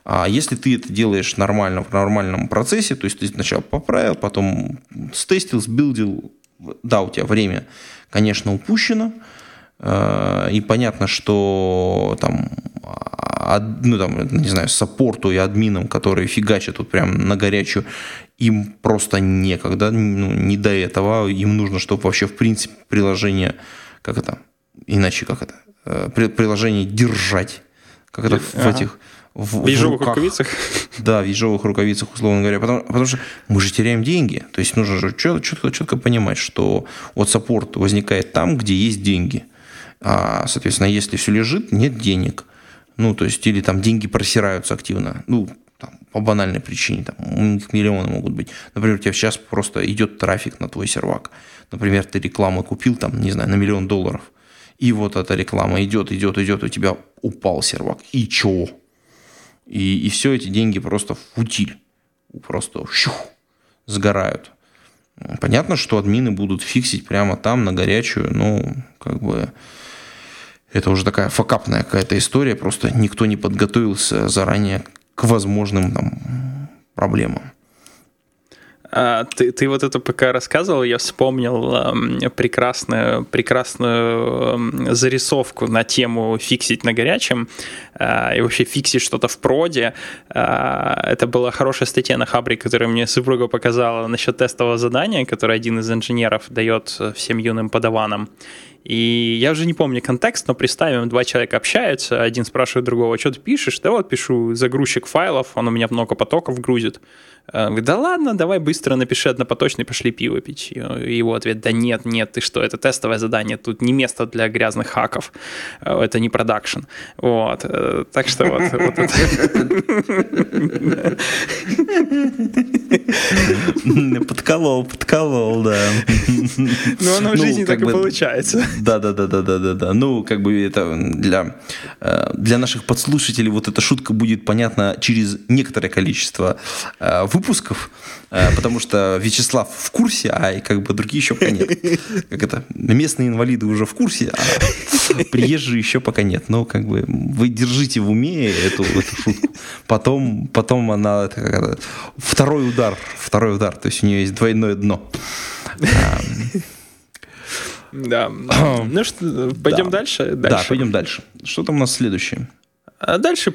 А если ты это делаешь нормально, в нормальном процессе, то есть ты сначала поправил, потом стестил, сбилдил, да, у тебя время, конечно, упущено, э, и понятно, что там ну, там, не знаю, саппорту и админам, которые фигачат тут прям на горячую, им просто некогда, ну, не до этого, им нужно, чтобы вообще, в принципе, приложение, как это, иначе как это, э, приложение держать, как это в ага. этих... В, в ежовых руках. рукавицах? <laughs> Да, в ежовых рукавицах, условно говоря. Потому, потому что мы же теряем деньги. То есть нужно же четко, четко, четко понимать, что вот саппорт возникает там, где есть деньги. А, соответственно, если все лежит, нет денег. Ну, то есть, или там деньги просираются активно. Ну, там, по банальной причине, там, у них миллионы могут быть. Например, у тебя сейчас просто идет трафик на твой сервак. Например, ты рекламу купил, там, не знаю, на миллион долларов. И вот эта реклама идет, идет, идет, у тебя упал сервак. И чё? И, и все эти деньги просто в футиль. Просто щух, сгорают. Понятно, что админы будут фиксить прямо там на горячую, ну, как бы это уже такая факапная какая-то история, просто никто не подготовился заранее к возможным там, проблемам. А, ты, ты вот это пока рассказывал, я вспомнил э, прекрасную, прекрасную э, зарисовку на тему фиксить на горячем э, и вообще фиксить что-то в проде. Э, это была хорошая статья на Хабре, которую мне супруга показала насчет тестового задания, которое один из инженеров дает всем юным подаванам. И я уже не помню контекст, но представим, два человека общаются, один спрашивает другого, что ты пишешь? Да вот пишу загрузчик файлов, он у меня много потоков грузит. Э, говорит, да ладно, давай быстро напиши однопоточный, пошли пиво пить. И его ответ, да нет, нет, ты что, это тестовое задание, тут не место для грязных хаков, э, это не продакшн. Вот, э, так что вот. Подколол, подколол, да. Ну, оно в ну, жизни так и получается. Да, да, да, да, да, да, да. Ну, как бы это для, для наших подслушателей вот эта шутка будет понятна через некоторое количество выпусков, э, потому что Вячеслав в курсе, а как бы другие еще пока нет. Как это, местные инвалиды уже в курсе, а приезжие еще пока нет. Но как бы вы держите в уме эту, эту шутку. Потом, потом она, это, это, второй удар, второй удар, то есть у нее есть двойное дно. Да. Ну что, пойдем да. дальше? дальше? Да, пойдем дальше. Что там у нас следующее? А дальше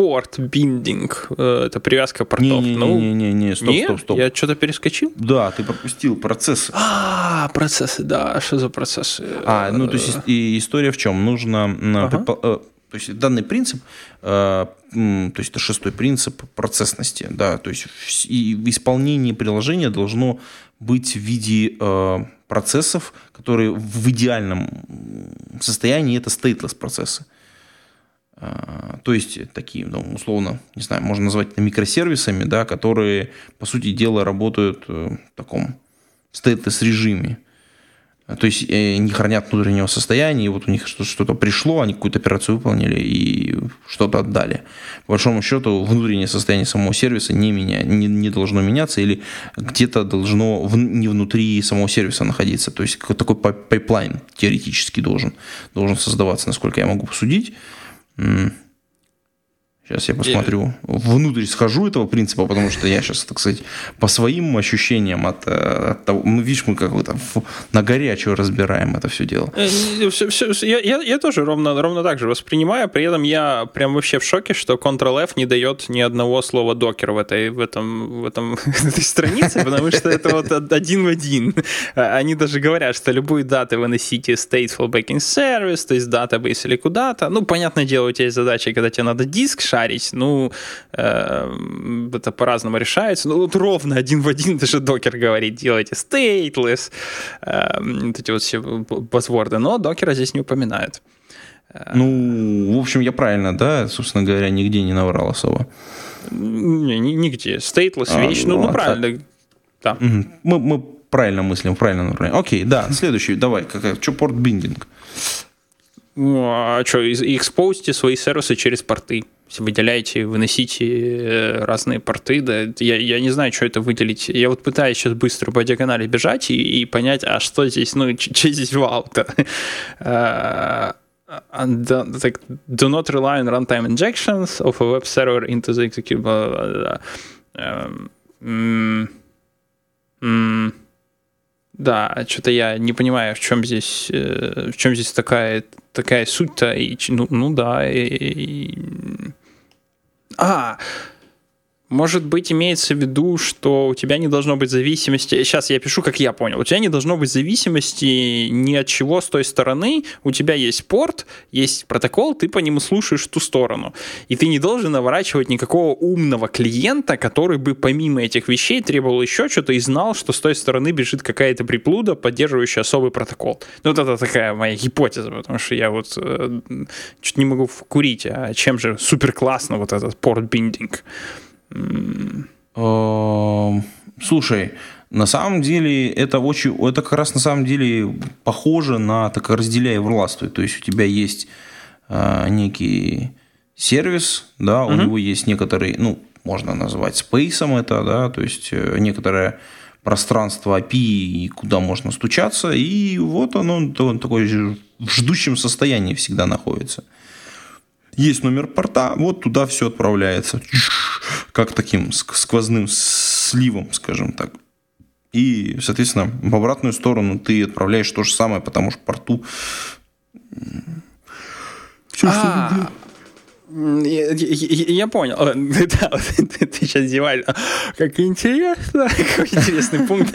порт биндинг, э, это привязка портов. Не, не, ну, не, не, стоп, стоп, стоп. Я что-то перескочил? Да, ты пропустил процесс. А, процессы, да, что за процессы? А, ну то есть и история в чем? Нужно, ага. Э, то есть данный принцип, э, то есть это шестой принцип процессности, да, то есть в исполнении приложения должно быть в виде процессов, которые в идеальном состоянии это stateless процессы. То есть такие, ну, условно, не знаю, можно назвать это микросервисами, да, которые, по сути дела, работают э, в таком stateless режиме. То есть э, не хранят внутреннего состояния, и вот у них что-то пришло, они какую-то операцию выполнили и что-то отдали. По большому счету, внутреннее состояние самого сервиса не, меня, не, не должно меняться или где-то должно в, не внутри самого сервиса находиться. То есть такой pipeline теоретически должен, должен создаваться, насколько я могу посудить. Mm. Сейчас я посмотрю. Внутрь схожу этого принципа, потому что я сейчас, так сказать, по своим ощущениям от, э, от того... Ну, видишь, мы как бы там на горячую разбираем это все дело. Все, э, все, я, я, я тоже ровно, ровно так же воспринимаю. При этом я прям вообще в шоке, что Ctrl-F не дает ни одного слова докер в этой, в этом, в этом, <laughs> в этой странице, потому что это вот один в один. А, они даже говорят, что любую дату вы носите stateful backend service, то есть database или куда-то. Ну, понятное дело, у тебя есть задача, когда тебе надо диск шарить, шарить. Ну, э, это по-разному решается. Ну, вот ровно один в один даже докер говорит, делайте stateless, э, вот эти вот все пасворды, но докера здесь не упоминают. Ну, в общем, я правильно, да, собственно говоря, нигде не наврал особо. Не, нигде. Stateless а, вещь, ну, ну, ну правильно. Да. Мы, мы правильно мыслим, правильно направлении. Окей, да, следующий, давай, какая, что порт-биндинг? Ну, а что, экспозите свои сервисы через порты. Выделяете, выносите э, разные порты. Да, я, я не знаю, что это выделить. Я вот пытаюсь сейчас быстро по диагонали бежать и, и понять, а что здесь, ну, что здесь вау-то. Uh, <laughs> do not rely on runtime injections of a web server into the executable. Um, um, да, что-то я не понимаю, в чем здесь, э, в чем здесь такая, такая суть-то. И, ну, ну да. И, и... А, может быть, имеется в виду, что у тебя не должно быть зависимости. Сейчас я пишу, как я понял. У тебя не должно быть зависимости ни от чего с той стороны. У тебя есть порт, есть протокол, ты по нему слушаешь ту сторону. И ты не должен наворачивать никакого умного клиента, который бы помимо этих вещей требовал еще что-то и знал, что с той стороны бежит какая-то приплуда, поддерживающая особый протокол. Ну, вот это такая моя гипотеза, потому что я вот э, чуть не могу курить. А чем же супер классно вот этот порт-биндинг? Эм, слушай, на самом деле это очень, это как раз на самом деле похоже на так разделяй властвуй. То есть у тебя есть э, некий сервис, да, у него есть некоторый, ну, можно назвать спейсом это, да, то есть э, некоторое пространство API, куда можно стучаться, и вот оно он такой в ждущем состоянии всегда находится. Есть номер порта, вот туда все отправляется как таким сквозным сливом, скажем так. И, соответственно, в обратную сторону ты отправляешь то же самое, потому что порту все, что я, я, я понял. <laughs> Да, <laughs> ты, ты сейчас зеваешь. Как интересно. <laughs> Какой интересный пункт.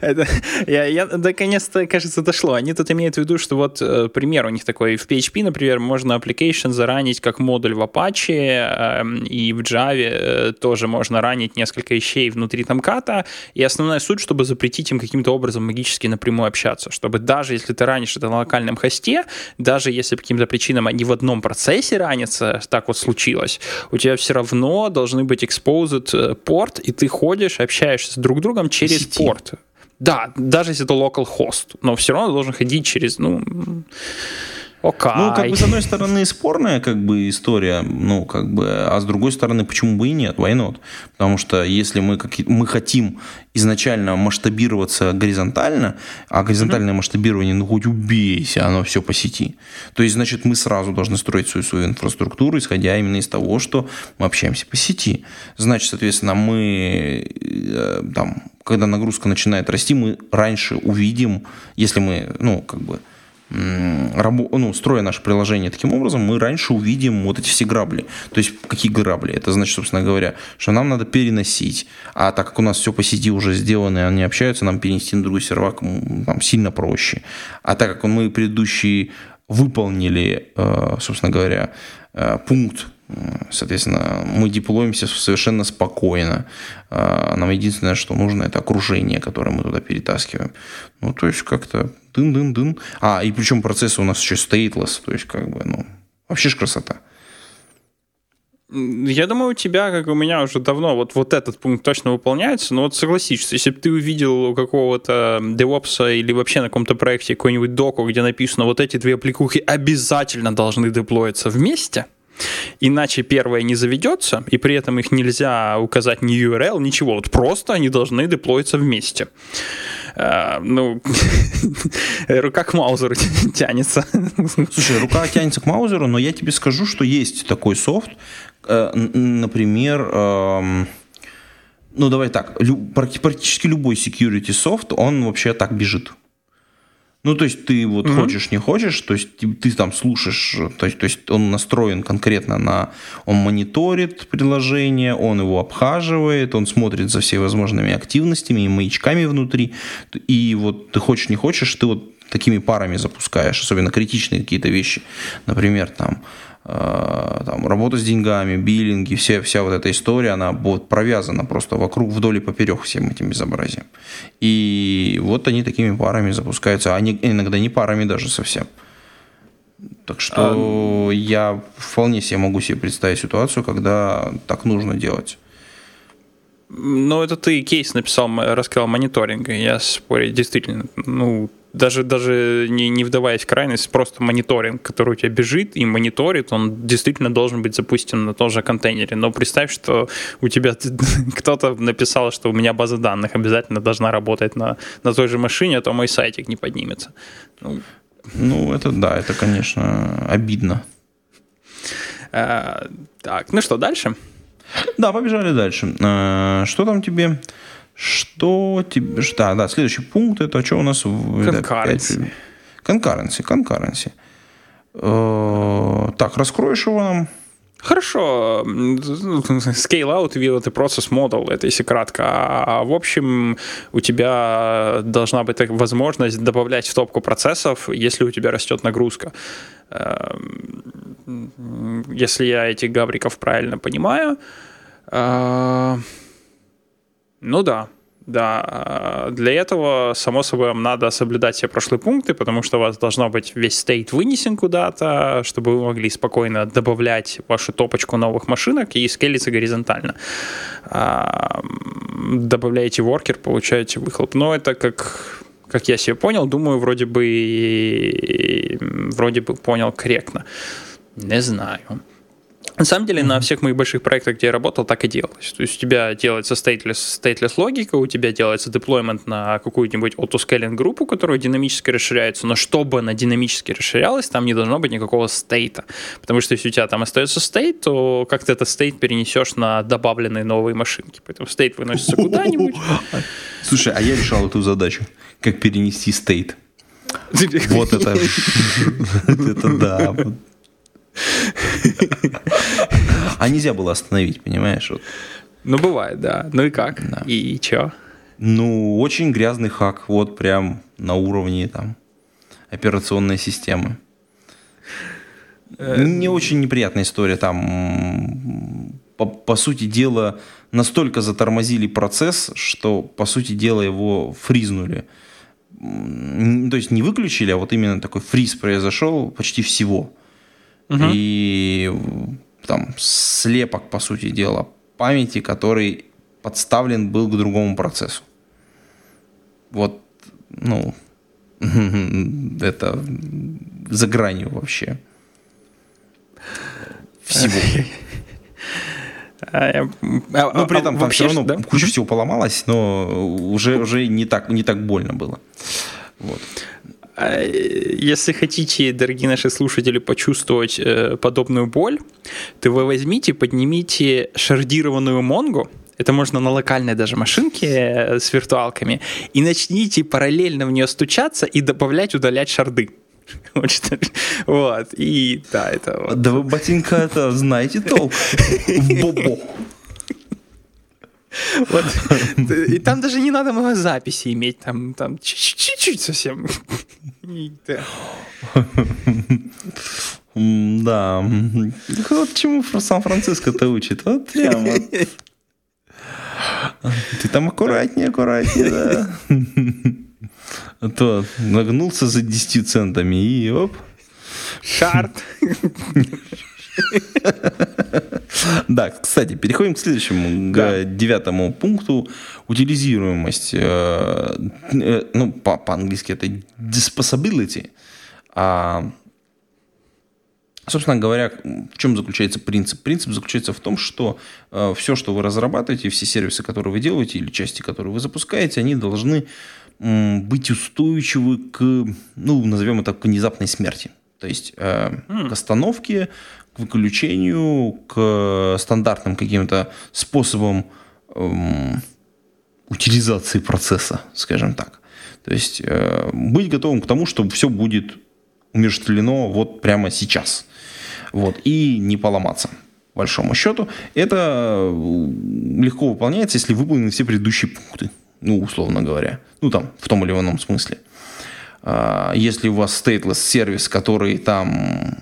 Это, я, я наконец-то, кажется, дошло. Они тут имеют в виду, что вот э, пример у них такой. В PHP, например, можно application заранить как модуль в Apache, эм, и в Java э, тоже можно ранить несколько вещей внутри тамката. И основная суть, чтобы запретить им каким-то образом магически напрямую общаться. Чтобы даже если ты ранишь это на локальном хосте, даже если по каким-то причинам они в одном процессе ранят, ранится, так вот случилось, у тебя все равно должны быть exposed э, порт, и ты ходишь, общаешься с друг другом через Сети. порт. Да, даже если это local host, но все равно должен ходить через, ну, Okay. Ну, как бы, с одной стороны, спорная как бы история, ну, как бы, а с другой стороны, почему бы и нет, why not? Потому что если мы, как, мы хотим изначально масштабироваться горизонтально, а горизонтальное mm-hmm. масштабирование, ну, хоть убейся, оно все по сети. То есть, значит, мы сразу должны строить свою, свою инфраструктуру, исходя именно из того, что мы общаемся по сети. Значит, соответственно, мы э, там, когда нагрузка начинает расти, мы раньше увидим, если мы, ну, как бы, ну, строя наше приложение таким образом, мы раньше увидим вот эти все грабли. То есть, какие грабли? Это значит, собственно говоря, что нам надо переносить. А так как у нас все по сети уже сделано, и они общаются, нам перенести на другой сервак там, сильно проще. А так как мы предыдущие выполнили, э, собственно говоря, э, пункт Соответственно, мы деплоимся совершенно спокойно. А, нам единственное, что нужно, это окружение, которое мы туда перетаскиваем. Ну, то есть как-то дын-дын-дын. А, и причем процессы у нас еще stateless, то есть как бы, ну, вообще ж красота. Я думаю, у тебя, как у меня, уже давно вот, вот этот пункт точно выполняется, но вот согласись, если бы ты увидел у какого-то девопса или вообще на каком-то проекте какой-нибудь доку, где написано, вот эти две аппликухи обязательно должны деплоиться вместе, Иначе первое не заведется, и при этом их нельзя указать ни URL, ничего. Вот просто они должны деплоиться вместе. Uh, ну, <laughs> рука к маузеру <laughs> тянется. Слушай, рука тянется к маузеру, но я тебе скажу, что есть такой софт, э, например, эм, ну давай так, практически любой security софт, он вообще так бежит. Ну, то есть ты вот угу. хочешь, не хочешь, то есть ты, ты там слушаешь, то есть, то есть он настроен конкретно на... Он мониторит приложение, он его обхаживает, он смотрит за всевозможными активностями и маячками внутри. И вот ты хочешь, не хочешь, ты вот такими парами запускаешь, особенно критичные какие-то вещи. Например, там э, там, работа с деньгами, биллинги, вся, вся вот эта история, она вот провязана просто вокруг, вдоль и поперек всем этим безобразием. И вот они такими парами запускаются, а они иногда не парами даже совсем. Так что а... я вполне себе могу себе представить ситуацию, когда так нужно делать. Ну, это ты кейс написал, рассказал мониторинга. Я спорить, действительно, ну, даже, даже не, не вдаваясь в крайность, просто мониторинг, который у тебя бежит и мониторит, он действительно должен быть запустен на том же контейнере. Но представь, что у тебя <laughs> кто-то написал, что у меня база данных обязательно должна работать на, на той же машине, а то мой сайтик не поднимется. Ну, ну это да, это, конечно, обидно. А, так, ну что, дальше? Да, побежали дальше. А, что там тебе? Что тебе... Да, да, следующий пункт это что у нас? Concurrency. Concurrency, concurrency. Э, так, раскроешь его нам? Хорошо, scale out will это процесс model, это если кратко. А в общем, у тебя должна быть возможность добавлять в топку процессов, если у тебя растет нагрузка. Эм, если я этих гавриков правильно понимаю, э, ну да, да, для этого, само собой, вам надо соблюдать все прошлые пункты, потому что у вас должно быть весь стейт вынесен куда-то, чтобы вы могли спокойно добавлять вашу топочку новых машинок и скелиться горизонтально. А, добавляете воркер, получаете выхлоп. Но это как как я себе понял, думаю, вроде бы вроде бы понял корректно. Не знаю. На самом деле, mm-hmm. на всех моих больших проектах, где я работал, так и делалось. То есть у тебя делается stateless, stateless логика, у тебя делается деплоймент на какую-нибудь autoscaling группу, которая динамически расширяется, но чтобы она динамически расширялась, там не должно быть никакого стейта. Потому что если у тебя там остается стейт, то как ты этот стейт перенесешь на добавленные новые машинки. Поэтому стейт выносится куда-нибудь. <laughs> Слушай, а я решал эту задачу. Как перенести стейт. <laughs> Вот это... <laughs> Это да. <laughs> А нельзя было остановить, понимаешь? Вот. Ну, бывает, да. Ну и как? Да. И, и чё? Ну, очень грязный хак, вот прям на уровне там операционной системы. Э, Не очень неприятная история там. По, по сути дела, настолько затормозили процесс, что, по сути дела, его фризнули. То есть не выключили, а вот именно такой фриз произошел почти всего. Угу. И там слепок, по сути дела, памяти, который подставлен был к другому процессу. Вот, ну, <laughs> это за гранью вообще всего. А, а, ну, при этом там все равно куча всего поломалась, но уже, уже не, так, не так больно было. Вот. А, если хотите, дорогие наши слушатели, почувствовать э, подобную боль, то вы возьмите, поднимите шардированную Монгу, это можно на локальной даже машинке э, с виртуалками, и начните параллельно в нее стучаться и добавлять, удалять шарды. <laughs> Вот, и да, это вот. Да вы, ботинка, это знаете толк <laughs> бобо. Вот. <laughs> И там даже не надо много записи иметь, там, там чуть-чуть совсем. Да. Вот чему Сан-Франциско-то учит. Вот прямо. Ты там аккуратнее, аккуратнее, да. А то нагнулся за 10 центами и оп. Шарт. <laughs> Да, кстати, переходим к следующему, к девятому пункту. Утилизируемость. Э, э, ну, по-английски это disposability. А, собственно говоря, в чем заключается принцип? Принцип заключается в том, что э, все, что вы разрабатываете, все сервисы, которые вы делаете, или части, которые вы запускаете, они должны быть устойчивы к, ну, назовем это, к внезапной смерти. То есть э, mm. к остановке, к выключению, к стандартным каким-то способам эм, утилизации процесса, скажем так. То есть э, быть готовым к тому, что все будет умерщвлено вот прямо сейчас. Вот, и не поломаться, большому счету. Это э, легко выполняется, если выполнены все предыдущие пункты, ну, условно говоря. Ну, там, в том или ином смысле. А, если у вас stateless сервис, который там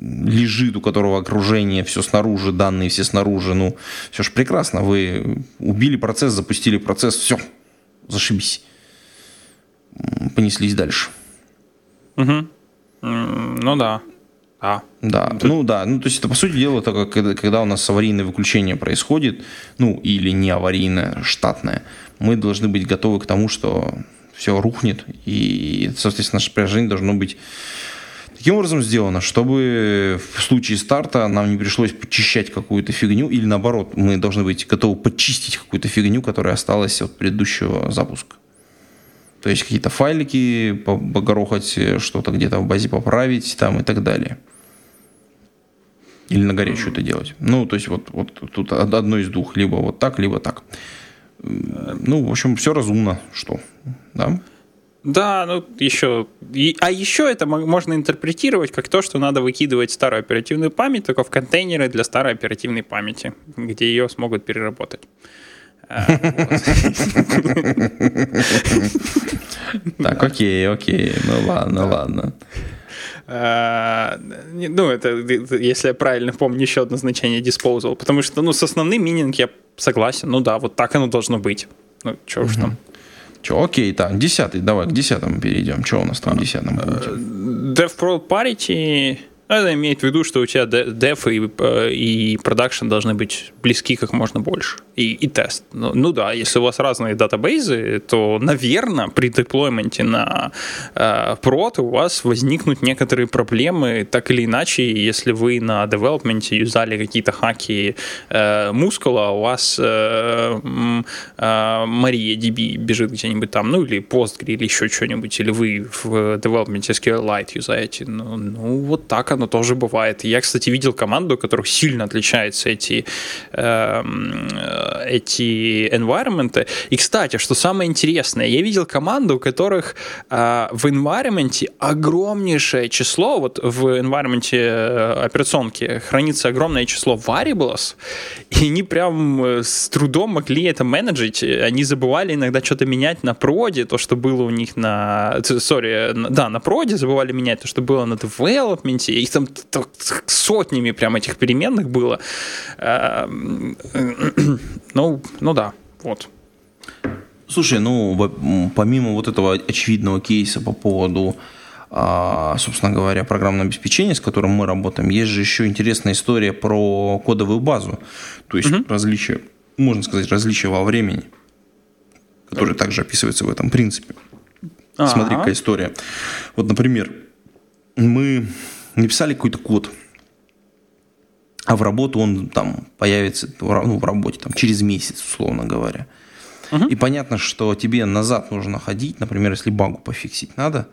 лежит, у которого окружение, все снаружи, данные все снаружи, ну, все же прекрасно, вы убили процесс, запустили процесс, все, зашибись. Понеслись дальше. Угу. Ну да. А. Да, Тут... ну да, ну то есть это по сути дела, это как когда у нас аварийное выключение происходит, ну или не аварийное, штатное, мы должны быть готовы к тому, что все рухнет, и, соответственно, наше приложение должно быть таким образом сделано, чтобы в случае старта нам не пришлось почищать какую-то фигню, или наоборот, мы должны быть готовы почистить какую-то фигню, которая осталась от предыдущего запуска. То есть какие-то файлики погорохать, что-то где-то в базе поправить там и так далее. Или на горячую это делать. Ну, то есть вот, вот тут одно из двух. Либо вот так, либо так. Ну, в общем, все разумно. Что? Да? Да, ну еще. И, а еще это можно интерпретировать как то, что надо выкидывать старую оперативную память только в контейнеры для старой оперативной памяти, где ее смогут переработать. А, так, окей, окей. Ну ладно, ладно. А, ну, это, если я правильно помню, еще одно значение disposal. Потому что, ну, с основным мининг я согласен. Ну да, вот так оно должно быть. Ну, что уж там. Че, окей, так, десятый, давай к десятому перейдем. Что у нас там в десятом пункте? DevPro Parity это имеет в виду, что у тебя деф и, э, и продакшн должны быть близки как можно больше. И, и тест. Ну, ну да, если у вас разные датабейзы, то, наверное, при деплойменте на э, прод у вас возникнут некоторые проблемы, так или иначе, если вы на девелопменте юзали какие-то хаки э, мускула, у вас э, э, бежит где-нибудь там, ну или Postgre, или еще что-нибудь, или вы в девелопменте SQLite юзаете, ну, ну вот так оно тоже бывает. Я, кстати, видел команду, у которых сильно отличаются эти, э, эти environment. И, кстати, что самое интересное, я видел команду, у которых э, в environment огромнейшее число, вот в environment э, операционки хранится огромное число variables, и они прям э, с трудом могли это менеджить. Они забывали иногда что-то менять на проде, то, что было у них на... Сори, да, на проде забывали менять то, что было на девелопменте, и их там сотнями прям этих переменных было. Эм, ну, ну да, вот. Слушай, ну, помимо вот этого очевидного кейса по поводу, а, собственно говоря, программного обеспечения, с которым мы работаем, есть же еще интересная история про кодовую базу. То есть угу. различия, можно сказать, различия во времени, которые также описываются в этом принципе. Ага. Смотри, какая история. Вот, например, мы написали какой-то код, а в работу он там появится ну, в работе там, через месяц, условно говоря. Uh-huh. И понятно, что тебе назад нужно ходить, например, если багу пофиксить надо,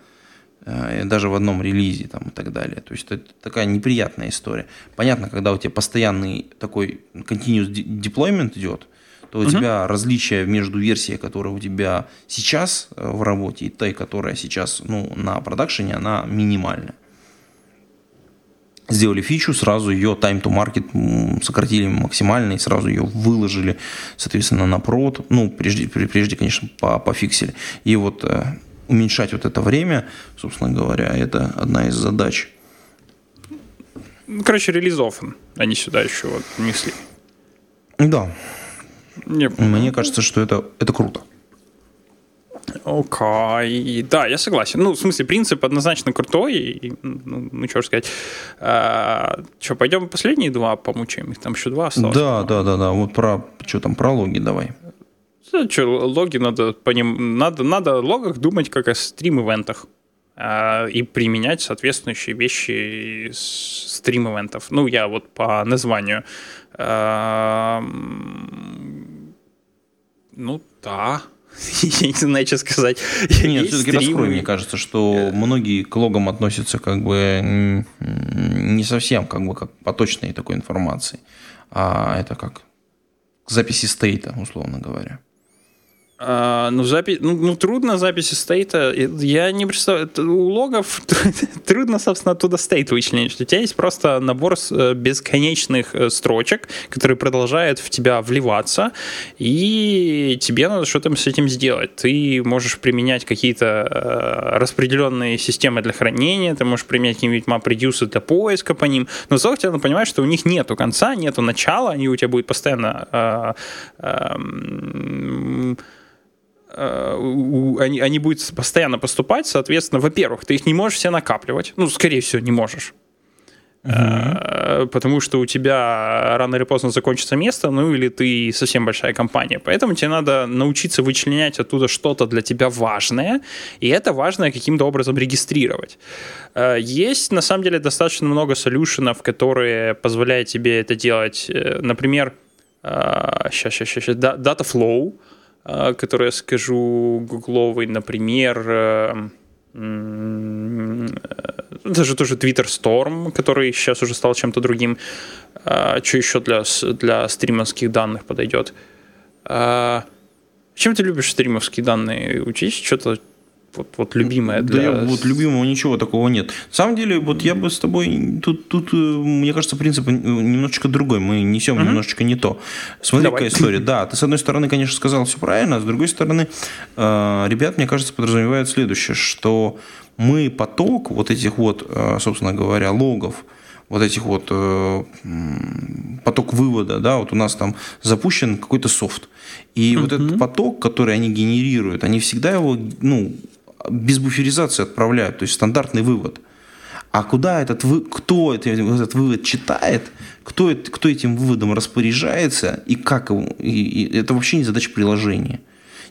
э, даже в одном релизе там, и так далее. То есть это такая неприятная история. Понятно, когда у тебя постоянный такой continuous deployment идет, то у uh-huh. тебя различие между версией, которая у тебя сейчас э, в работе, и той, которая сейчас ну, на продакшене, она минимальная сделали фичу, сразу ее time to market сократили максимально и сразу ее выложили, соответственно, на прод. Ну, прежде, прежде конечно, пофиксили. И вот э, уменьшать вот это время, собственно говоря, это одна из задач. Ну, короче, релизов они сюда еще вот внесли. Да. Не, Мне кажется, что это, это круто. Окей, okay. да, я согласен. Ну, в смысле, принцип однозначно крутой. И, ну, ну что сказать. А, что, пойдем последние два помучаем? Их там еще два осталось. Да, да, да, да. Вот про, что там, про логи давай. Что, логи надо по ним, надо, надо о логах думать как о стрим-ивентах а, и применять соответствующие вещи стрим-ивентов. Ну, я вот по названию. Ну, да, я не знаю, что сказать. Нет, все-таки раскрой, мне кажется, что многие к логам относятся как бы не совсем как бы как поточной такой информации, а это как к записи стейта, условно говоря. А, ну, запись, ну, ну, трудно записи стейта. Я не представляю, у логов <laughs> трудно, собственно, оттуда стейт вычленить. У тебя есть просто набор э, бесконечных э, строчек, которые продолжают в тебя вливаться, и тебе надо что-то с этим сделать. Ты можешь применять какие-то э, распределенные системы для хранения, ты можешь применять какие-нибудь map для поиска по ним, но в тебе надо что у них нету конца, нету начала, они у тебя будут постоянно э, э, Э, они, они будут постоянно поступать, соответственно, во-первых, ты их не можешь все накапливать, ну, скорее всего, не можешь. Uh-huh. Потому что у тебя рано или поздно закончится место, ну или ты совсем большая компания. Поэтому тебе надо научиться вычленять оттуда что-то для тебя важное, и это важное каким-то образом регистрировать. Э, есть на самом деле достаточно много солюшенов, которые позволяют тебе это делать. Например, сейчас, сейчас, сейчас, Dataflow — Э, который я скажу гугловый, например, э, даже тоже Twitter Storm, который сейчас уже стал чем-то другим. А, что еще для, для стримовских данных подойдет? А, чем ты любишь стримовские данные? Учись что-то вот, вот любимое для... Да, вот любимого ничего такого нет. На самом деле, вот я бы с тобой... Тут, тут э, мне кажется, принцип немножечко другой. Мы несем uh-huh. немножечко не то. Смотри, Давай. какая история. <clears throat> Да, ты с одной стороны, конечно, сказал все правильно, а с другой стороны, э, ребят, мне кажется, подразумевают следующее, что мы поток вот этих вот, э, собственно говоря, логов, вот этих вот э, поток вывода, да, вот у нас там запущен какой-то софт, и uh-huh. вот этот поток, который они генерируют, они всегда его, ну, без буферизации отправляют, то есть стандартный вывод. А куда этот вы, кто это, этот вывод читает, кто, это, кто этим выводом распоряжается и как его, и, и это вообще не задача приложения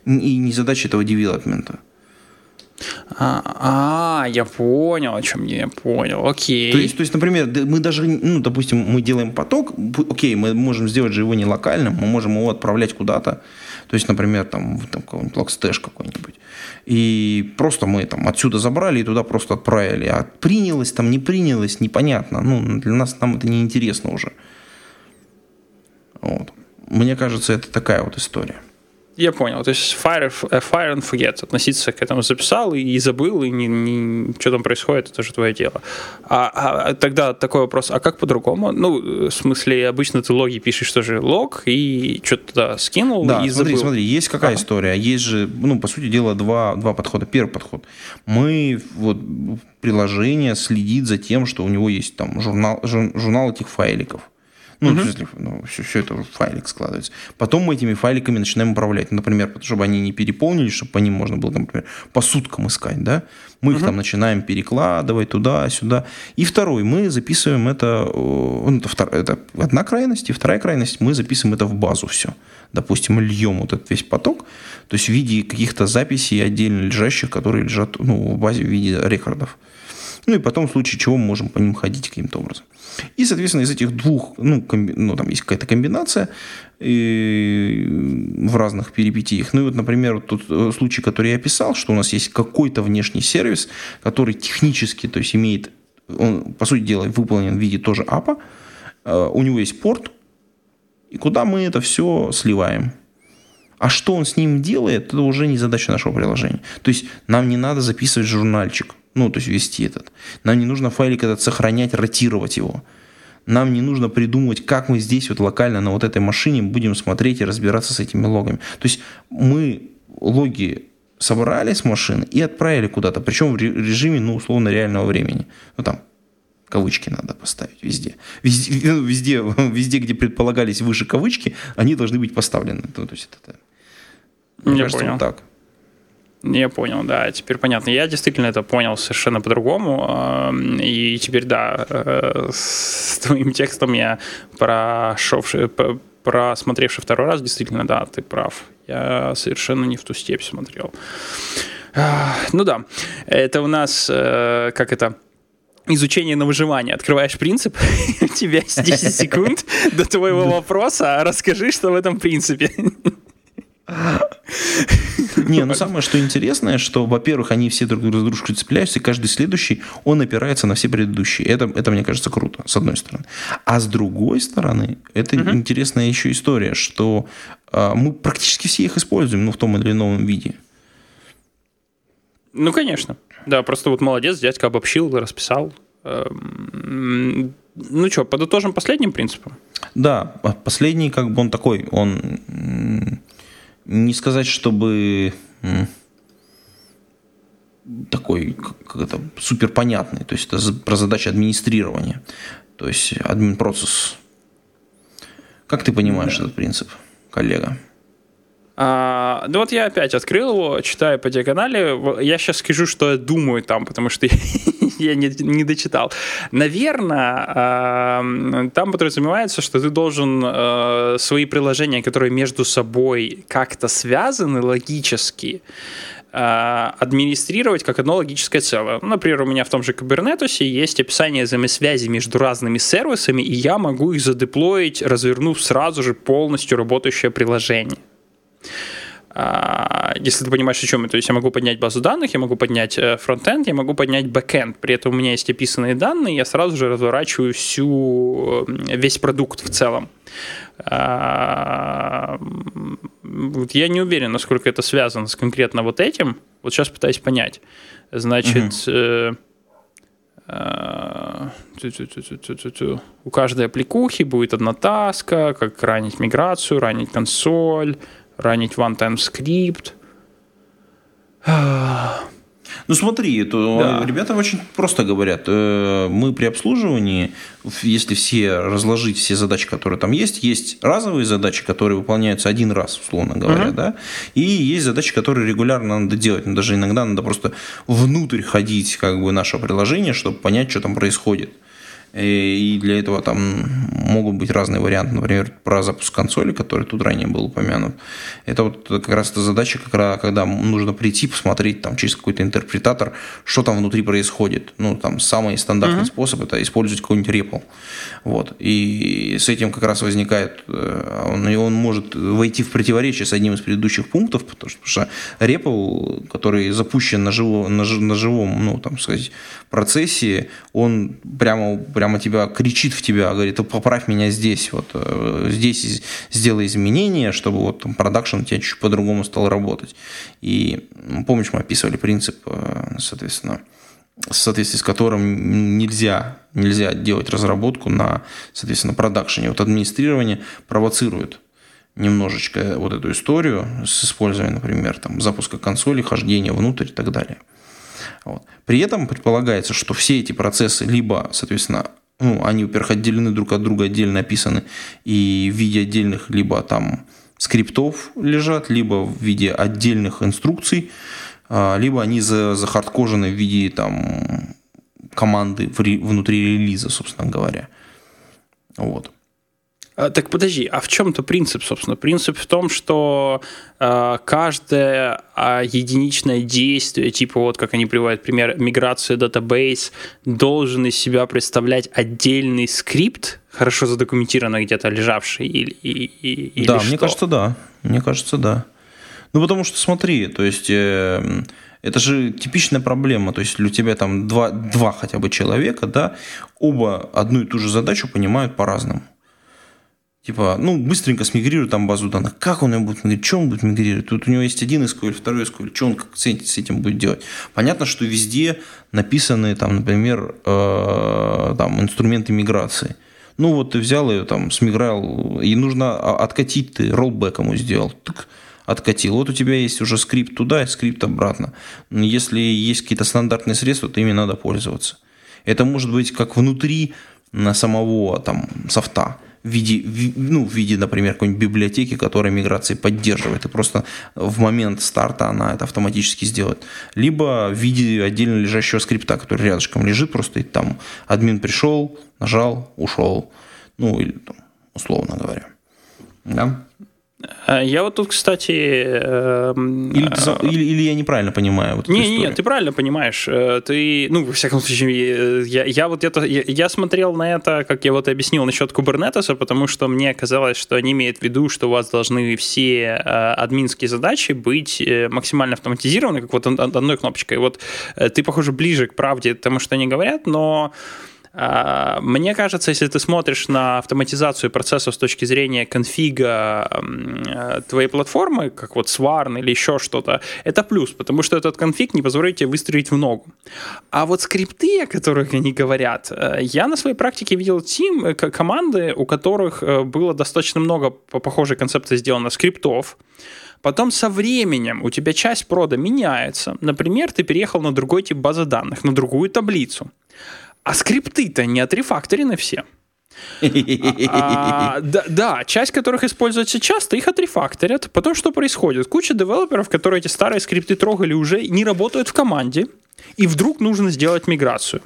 и не задача этого девелопмента. А, а, я понял, о чем я понял. Окей. То есть, то есть, например, мы даже, ну, допустим, мы делаем поток, окей, мы можем сделать же его не локальным, мы можем его отправлять куда-то. То есть, например, там, там какой-нибудь Logstash какой-нибудь. И просто мы там отсюда забрали и туда просто отправили. А принялось там, не принялось, непонятно. Ну, для нас нам это не интересно уже. Вот. Мне кажется, это такая вот история. Я понял. То есть fire, э, fire and forget. Относиться к этому записал и, и забыл, и не, не, что там происходит, это же твое дело. А, а тогда такой вопрос, а как по-другому? Ну, в смысле, обычно ты логи пишешь тоже лог, и что-то туда скинул да, и смотри, забыл. смотри, есть какая ага. история? Есть же, ну, по сути дела, два, два подхода. Первый подход. Мы, вот, приложение следит за тем, что у него есть там журнал, журнал этих файликов. Ну, угу. смысле, ну все, все это в файлик складывается. Потом мы этими файликами начинаем управлять. Например, чтобы они не переполнились, чтобы по ним можно было, например, по суткам искать, да? Мы угу. их там начинаем перекладывать туда-сюда. И второй, мы записываем это, ну, это, втор, это одна крайность, и вторая крайность, мы записываем это в базу все. Допустим, льем вот этот весь поток, то есть в виде каких-то записей отдельно лежащих, которые лежат ну, в базе в виде рекордов. Ну и потом в случае чего мы можем по ним ходить каким-то образом. И, соответственно, из этих двух, ну, комби, ну там есть какая-то комбинация и, в разных перипетиях. Ну и вот, например, вот тот э, случай, который я описал, что у нас есть какой-то внешний сервис, который технически, то есть имеет, он, по сути дела, выполнен в виде тоже апа, э, у него есть порт, и куда мы это все сливаем. А что он с ним делает, это уже не задача нашего приложения. То есть нам не надо записывать журнальчик ну, то есть вести этот. Нам не нужно файлик этот сохранять, ротировать его. Нам не нужно придумывать, как мы здесь вот локально на вот этой машине будем смотреть и разбираться с этими логами. То есть мы логи собрали с машины и отправили куда-то, причем в режиме, ну, условно, реального времени. Ну, там, кавычки надо поставить везде. Везде, ну, <laughs> везде, везде где предполагались выше кавычки, они должны быть поставлены. То, то есть это, мне Я кажется, понял. вот так. Я понял, да, теперь понятно. Я действительно это понял совершенно по-другому. И теперь, да, э, с твоим текстом я прошевший, просмотревший второй раз, действительно, да, ты прав. Я совершенно не в ту степь смотрел. Ну да, это у нас, э, как это, изучение на выживание. Открываешь принцип, <laughs> у тебя 10 секунд до твоего вопроса, расскажи, что в этом принципе. <laughs> Не, ну самое что интересное, что, во-первых, они все друг с дружкой цепляются, и каждый следующий, он опирается на все предыдущие. Это, это мне кажется, круто, с одной стороны. А с другой стороны, это угу. интересная еще история, что э, мы практически все их используем, ну, в том или ином виде. Ну, конечно. Да, просто вот молодец, дядька обобщил, расписал. Эм, ну что, подытожим последним принципом? Да, последний, как бы он такой, он не сказать, чтобы такой, как это, супер понятный. То есть это про задачи администрирования. То есть админ процесс. Как ты понимаешь да. этот принцип, коллега? А, ну вот я опять открыл его, читаю по диагонали. Я сейчас скажу, что я думаю там, потому что <laughs> я не, не дочитал. Наверное, э, там подразумевается, что ты должен э, свои приложения, которые между собой как-то связаны логически, э, администрировать как одно логическое целое. Например, у меня в том же Kubernetes есть описание взаимосвязи между разными сервисами, и я могу их задеплоить, развернув сразу же полностью работающее приложение. А, если ты понимаешь, о чем я. То есть я могу поднять базу данных, я могу поднять э, фронтенд, я могу поднять бэкенд. При этом у меня есть описанные данные, я сразу же разворачиваю всю, весь продукт в целом. А, вот я не уверен, насколько это связано с конкретно вот этим. Вот сейчас пытаюсь понять. Значит, угу. у каждой аппликухи будет одна таска, как ранить миграцию, ранить консоль, ранить one-time script. Ну смотри, то да. ребята очень просто говорят. Э, мы при обслуживании, если все разложить все задачи, которые там есть, есть разовые задачи, которые выполняются один раз, условно говоря, uh-huh. да, и есть задачи, которые регулярно надо делать. Но даже иногда надо просто внутрь ходить как бы наше приложение, чтобы понять, что там происходит. Э, и для этого там могут быть разные варианты. Например, про запуск консоли, который тут ранее был упомянут. Это вот как раз эта задача, когда нужно прийти, посмотреть там через какой-то интерпретатор, что там внутри происходит. Ну, там самый стандартный uh-huh. способ – это использовать какой-нибудь REPL. Вот. И с этим как раз возникает, э, он, и он может войти в противоречие с одним из предыдущих пунктов, потому что, потому что REPL, который запущен на, живо, на, на живом, ну, там сказать, процессе, он прямо, прямо тебя кричит в тебя, говорит, поправь меня здесь, вот э, здесь сделай изменения, чтобы вот там продакшн у тебя чуть по-другому стал работать. И помнишь, мы описывали принцип, э, соответственно, в соответствии с которым нельзя, нельзя делать разработку на, соответственно, продакшене. Вот администрирование провоцирует немножечко вот эту историю с использованием, например, там, запуска консоли, хождения внутрь и так далее. Вот. При этом предполагается, что все эти процессы либо, соответственно, ну, они, во-первых, отделены друг от друга, отдельно описаны, и в виде отдельных либо там скриптов лежат, либо в виде отдельных инструкций, а, либо они захардкожены в виде там команды внутри релиза, собственно говоря. Вот. А, так подожди, а в чем-то принцип, собственно? Принцип в том, что э, каждое э, единичное действие, типа вот как они приводят пример, миграция database, должен из себя представлять отдельный скрипт, хорошо задокументированный где-то лежавший или, или, или Да, что? мне кажется, да. Мне кажется, да. Ну, потому что смотри, то есть... Э, это же типичная проблема. То есть у тебя там два, два хотя бы человека, да, оба одну и ту же задачу понимают по-разному. Типа, ну, быстренько смигрирует там базу данных. Как он ее будет мигрировать? Что он будет мигрировать? Тут у него есть один SQL, второй SQL. Что он как с этим будет делать? Понятно, что везде написаны, там, например, э, там, инструменты миграции. Ну, вот ты взял ее, там, смиграл, и нужно откатить, ты роллбэк ему сделал. Так, откатил. Вот у тебя есть уже скрипт туда и скрипт обратно. Если есть какие-то стандартные средства, то ими надо пользоваться. Это может быть как внутри самого там софта в виде, ну, в виде, например, какой-нибудь библиотеки, которая миграции поддерживает, и просто в момент старта она это автоматически сделает. Либо в виде отдельно лежащего скрипта, который рядышком лежит, просто и там админ пришел, нажал, ушел. Ну, или там, условно говоря. Да? Э, я вот тут, кстати... Эм, или, ты, э, или, или я неправильно понимаю вот Не, не, ты правильно понимаешь. Э, ты, ну, во всяком случае, я, я вот это... Я, я смотрел на это, как я вот объяснил насчет Kubernetes, потому что мне казалось, что они имеют в виду, что у вас должны все админские задачи быть максимально автоматизированы, как вот одной кнопочкой. Вот ты, похоже, ближе к правде тому, что они говорят, но... А, мне кажется, если ты смотришь на автоматизацию процессов с точки зрения конфига э, твоей платформы, как вот Swarn или еще что-то, это плюс, потому что этот конфиг не позволяет тебе выстроить в ногу. А вот скрипты, о которых они говорят, э, я на своей практике видел тим, э, команды, у которых было достаточно много по похожей концепции сделано скриптов, Потом со временем у тебя часть прода меняется. Например, ты переехал на другой тип базы данных, на другую таблицу. А скрипты-то не отрефакторены все. А, да, да, часть которых используется часто, их отрефакторят. Потом что происходит? Куча девелоперов, которые эти старые скрипты трогали, уже не работают в команде, и вдруг нужно сделать миграцию.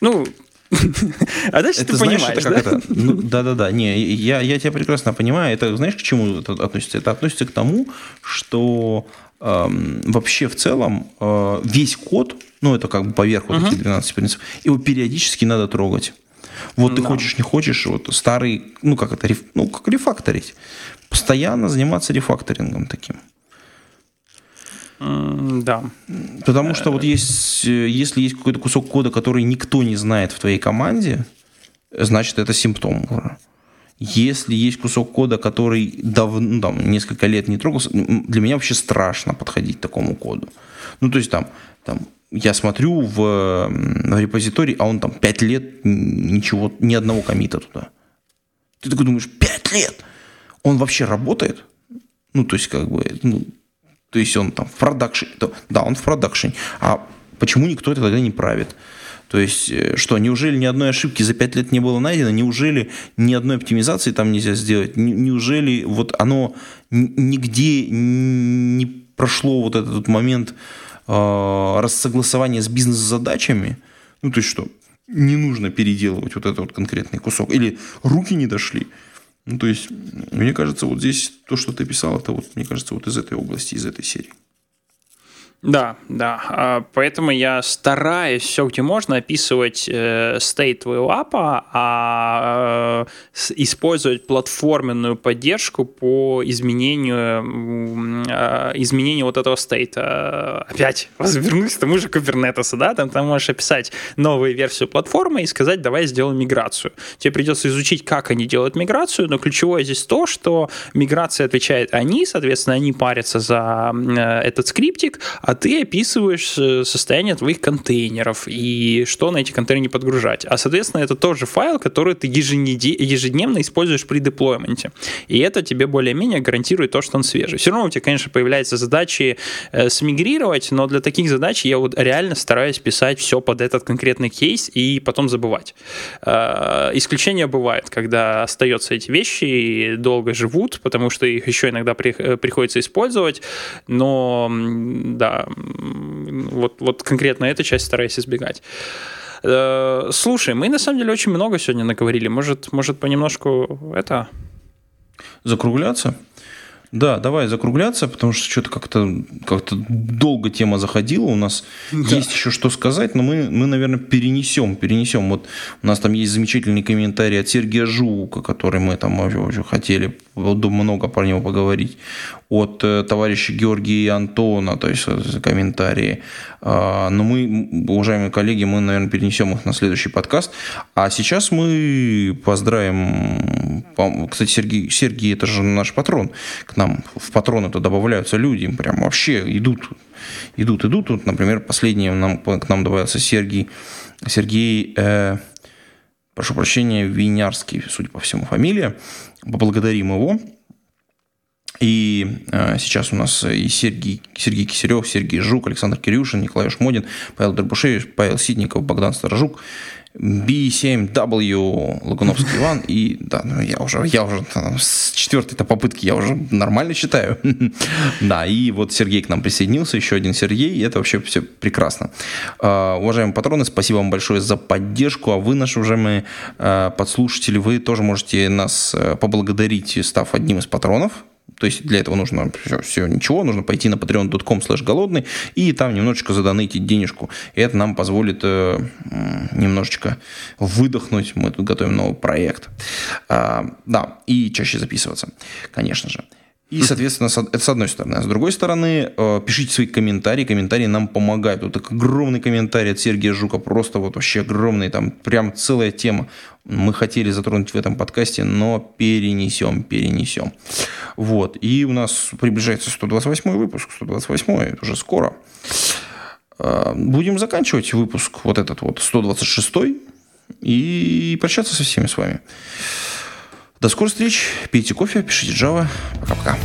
Ну, <laughs> а дальше это, ты знаешь, понимаешь, это да? Это, ну, да-да-да, не, я, я тебя прекрасно понимаю. Это, знаешь, к чему это относится? Это относится к тому, что вообще в целом э, весь код ну, это как бы поверх вот uh-huh. этих 12 принципов. Его периодически надо трогать. Вот да. ты хочешь, не хочешь, вот старый, ну, как это, ну, как рефакторить. Постоянно заниматься рефакторингом таким. Mm, да. Потому что вот есть, если есть какой-то кусок кода, который никто не знает в твоей команде, значит, это симптом Если есть кусок кода, который давно, ну, там, несколько лет не трогался, для меня вообще страшно подходить к такому коду. Ну, то есть там, там я смотрю в, в репозиторий, а он там 5 лет ничего, ни одного комита туда. Ты такой думаешь, 5 лет? Он вообще работает? Ну, то есть, как бы, ну, то есть он там в продакшене. Да, он в продакшене. А почему никто это тогда не правит? То есть, э, что, неужели ни одной ошибки за 5 лет не было найдено? Неужели ни одной оптимизации там нельзя сделать? Неужели вот оно нигде не прошло вот этот момент э, рассогласование с бизнес-задачами, ну, то есть что, не нужно переделывать вот этот вот конкретный кусок, или руки не дошли. Ну, то есть, мне кажется, вот здесь то, что ты писал, это вот, мне кажется, вот из этой области, из этой серии. Да, да. А, поэтому я стараюсь все, где можно, описывать э, стейт твоего апа, а э, использовать платформенную поддержку по изменению, э, изменению вот этого стейта. Опять вернусь к тому же Kubernetes, да, там ты можешь описать новую версию платформы и сказать, давай сделаем миграцию. Тебе придется изучить, как они делают миграцию, но ключевое здесь то, что миграция отвечает они, соответственно, они парятся за этот скриптик, а ты описываешь э, состояние твоих контейнеров и что на эти контейнеры подгружать. А, соответственно, это тоже файл, который ты ежедневно используешь при деплойменте. И это тебе более-менее гарантирует то, что он свежий. Все равно у тебя, конечно, появляются задачи э, смигрировать, но для таких задач я вот реально стараюсь писать все под этот конкретный кейс и потом забывать. Э, исключения бывает, когда остаются эти вещи и долго живут, потому что их еще иногда при, э, приходится использовать, но да, вот, вот конкретно эту часть стараюсь избегать. Э, слушай, мы на самом деле очень много сегодня наговорили. Может, может понемножку это... Закругляться? Да, давай закругляться, потому что что-то как-то как долго тема заходила. У нас да. есть еще что сказать, но мы, мы, наверное, перенесем, перенесем. Вот у нас там есть замечательный комментарий от Сергея Жука, который мы там уже хотели много про него поговорить. От э, товарища Георгия и Антона, то есть э, комментарии. А, но мы, уважаемые коллеги, мы, наверное, перенесем их на следующий подкаст. А сейчас мы поздравим... Кстати, Сергей, Сергей это же наш патрон. К нам в патроны-то добавляются люди. Прям вообще идут, идут, идут. Вот, например, последний нам, к нам добавился Сергей. Сергей... Э, прошу прощения, Винярский, судя по всему, фамилия. Поблагодарим его. И э, сейчас у нас и Сергей, Сергей Кисерев, Сергей Жук, Александр Кирюшин, Николай Шмодин, Павел Дробушевич, Павел Ситников, Богдан Сторожук, B7W Лагуновский <laughs> Иван. И да, ну, я уже, я уже с четвертой-то попытки я уже нормально читаю. <laughs> да, и вот Сергей к нам присоединился, еще один Сергей, и это вообще все прекрасно. Uh, уважаемые патроны, спасибо вам большое за поддержку, а вы, наши уважаемые uh, подслушатели, вы тоже можете нас uh, поблагодарить, став одним из патронов то есть для этого нужно все, все ничего, нужно пойти на patreon.com slash голодный и там немножечко задонатить денежку. И это нам позволит э, немножечко выдохнуть. Мы тут готовим новый проект. А, да, и чаще записываться, конечно же. И, соответственно, это с одной стороны. А с другой стороны, э, пишите свои комментарии. Комментарии нам помогают. Вот так огромный комментарий от Сергея Жука. Просто вот вообще огромный. Там прям целая тема. Мы хотели затронуть в этом подкасте, но перенесем, перенесем. Вот. И у нас приближается 128 выпуск. 128 это уже скоро. Э, будем заканчивать выпуск вот этот вот 126 и прощаться со всеми с вами. До скорых встреч. Пейте кофе, пишите Java. Пока-пока.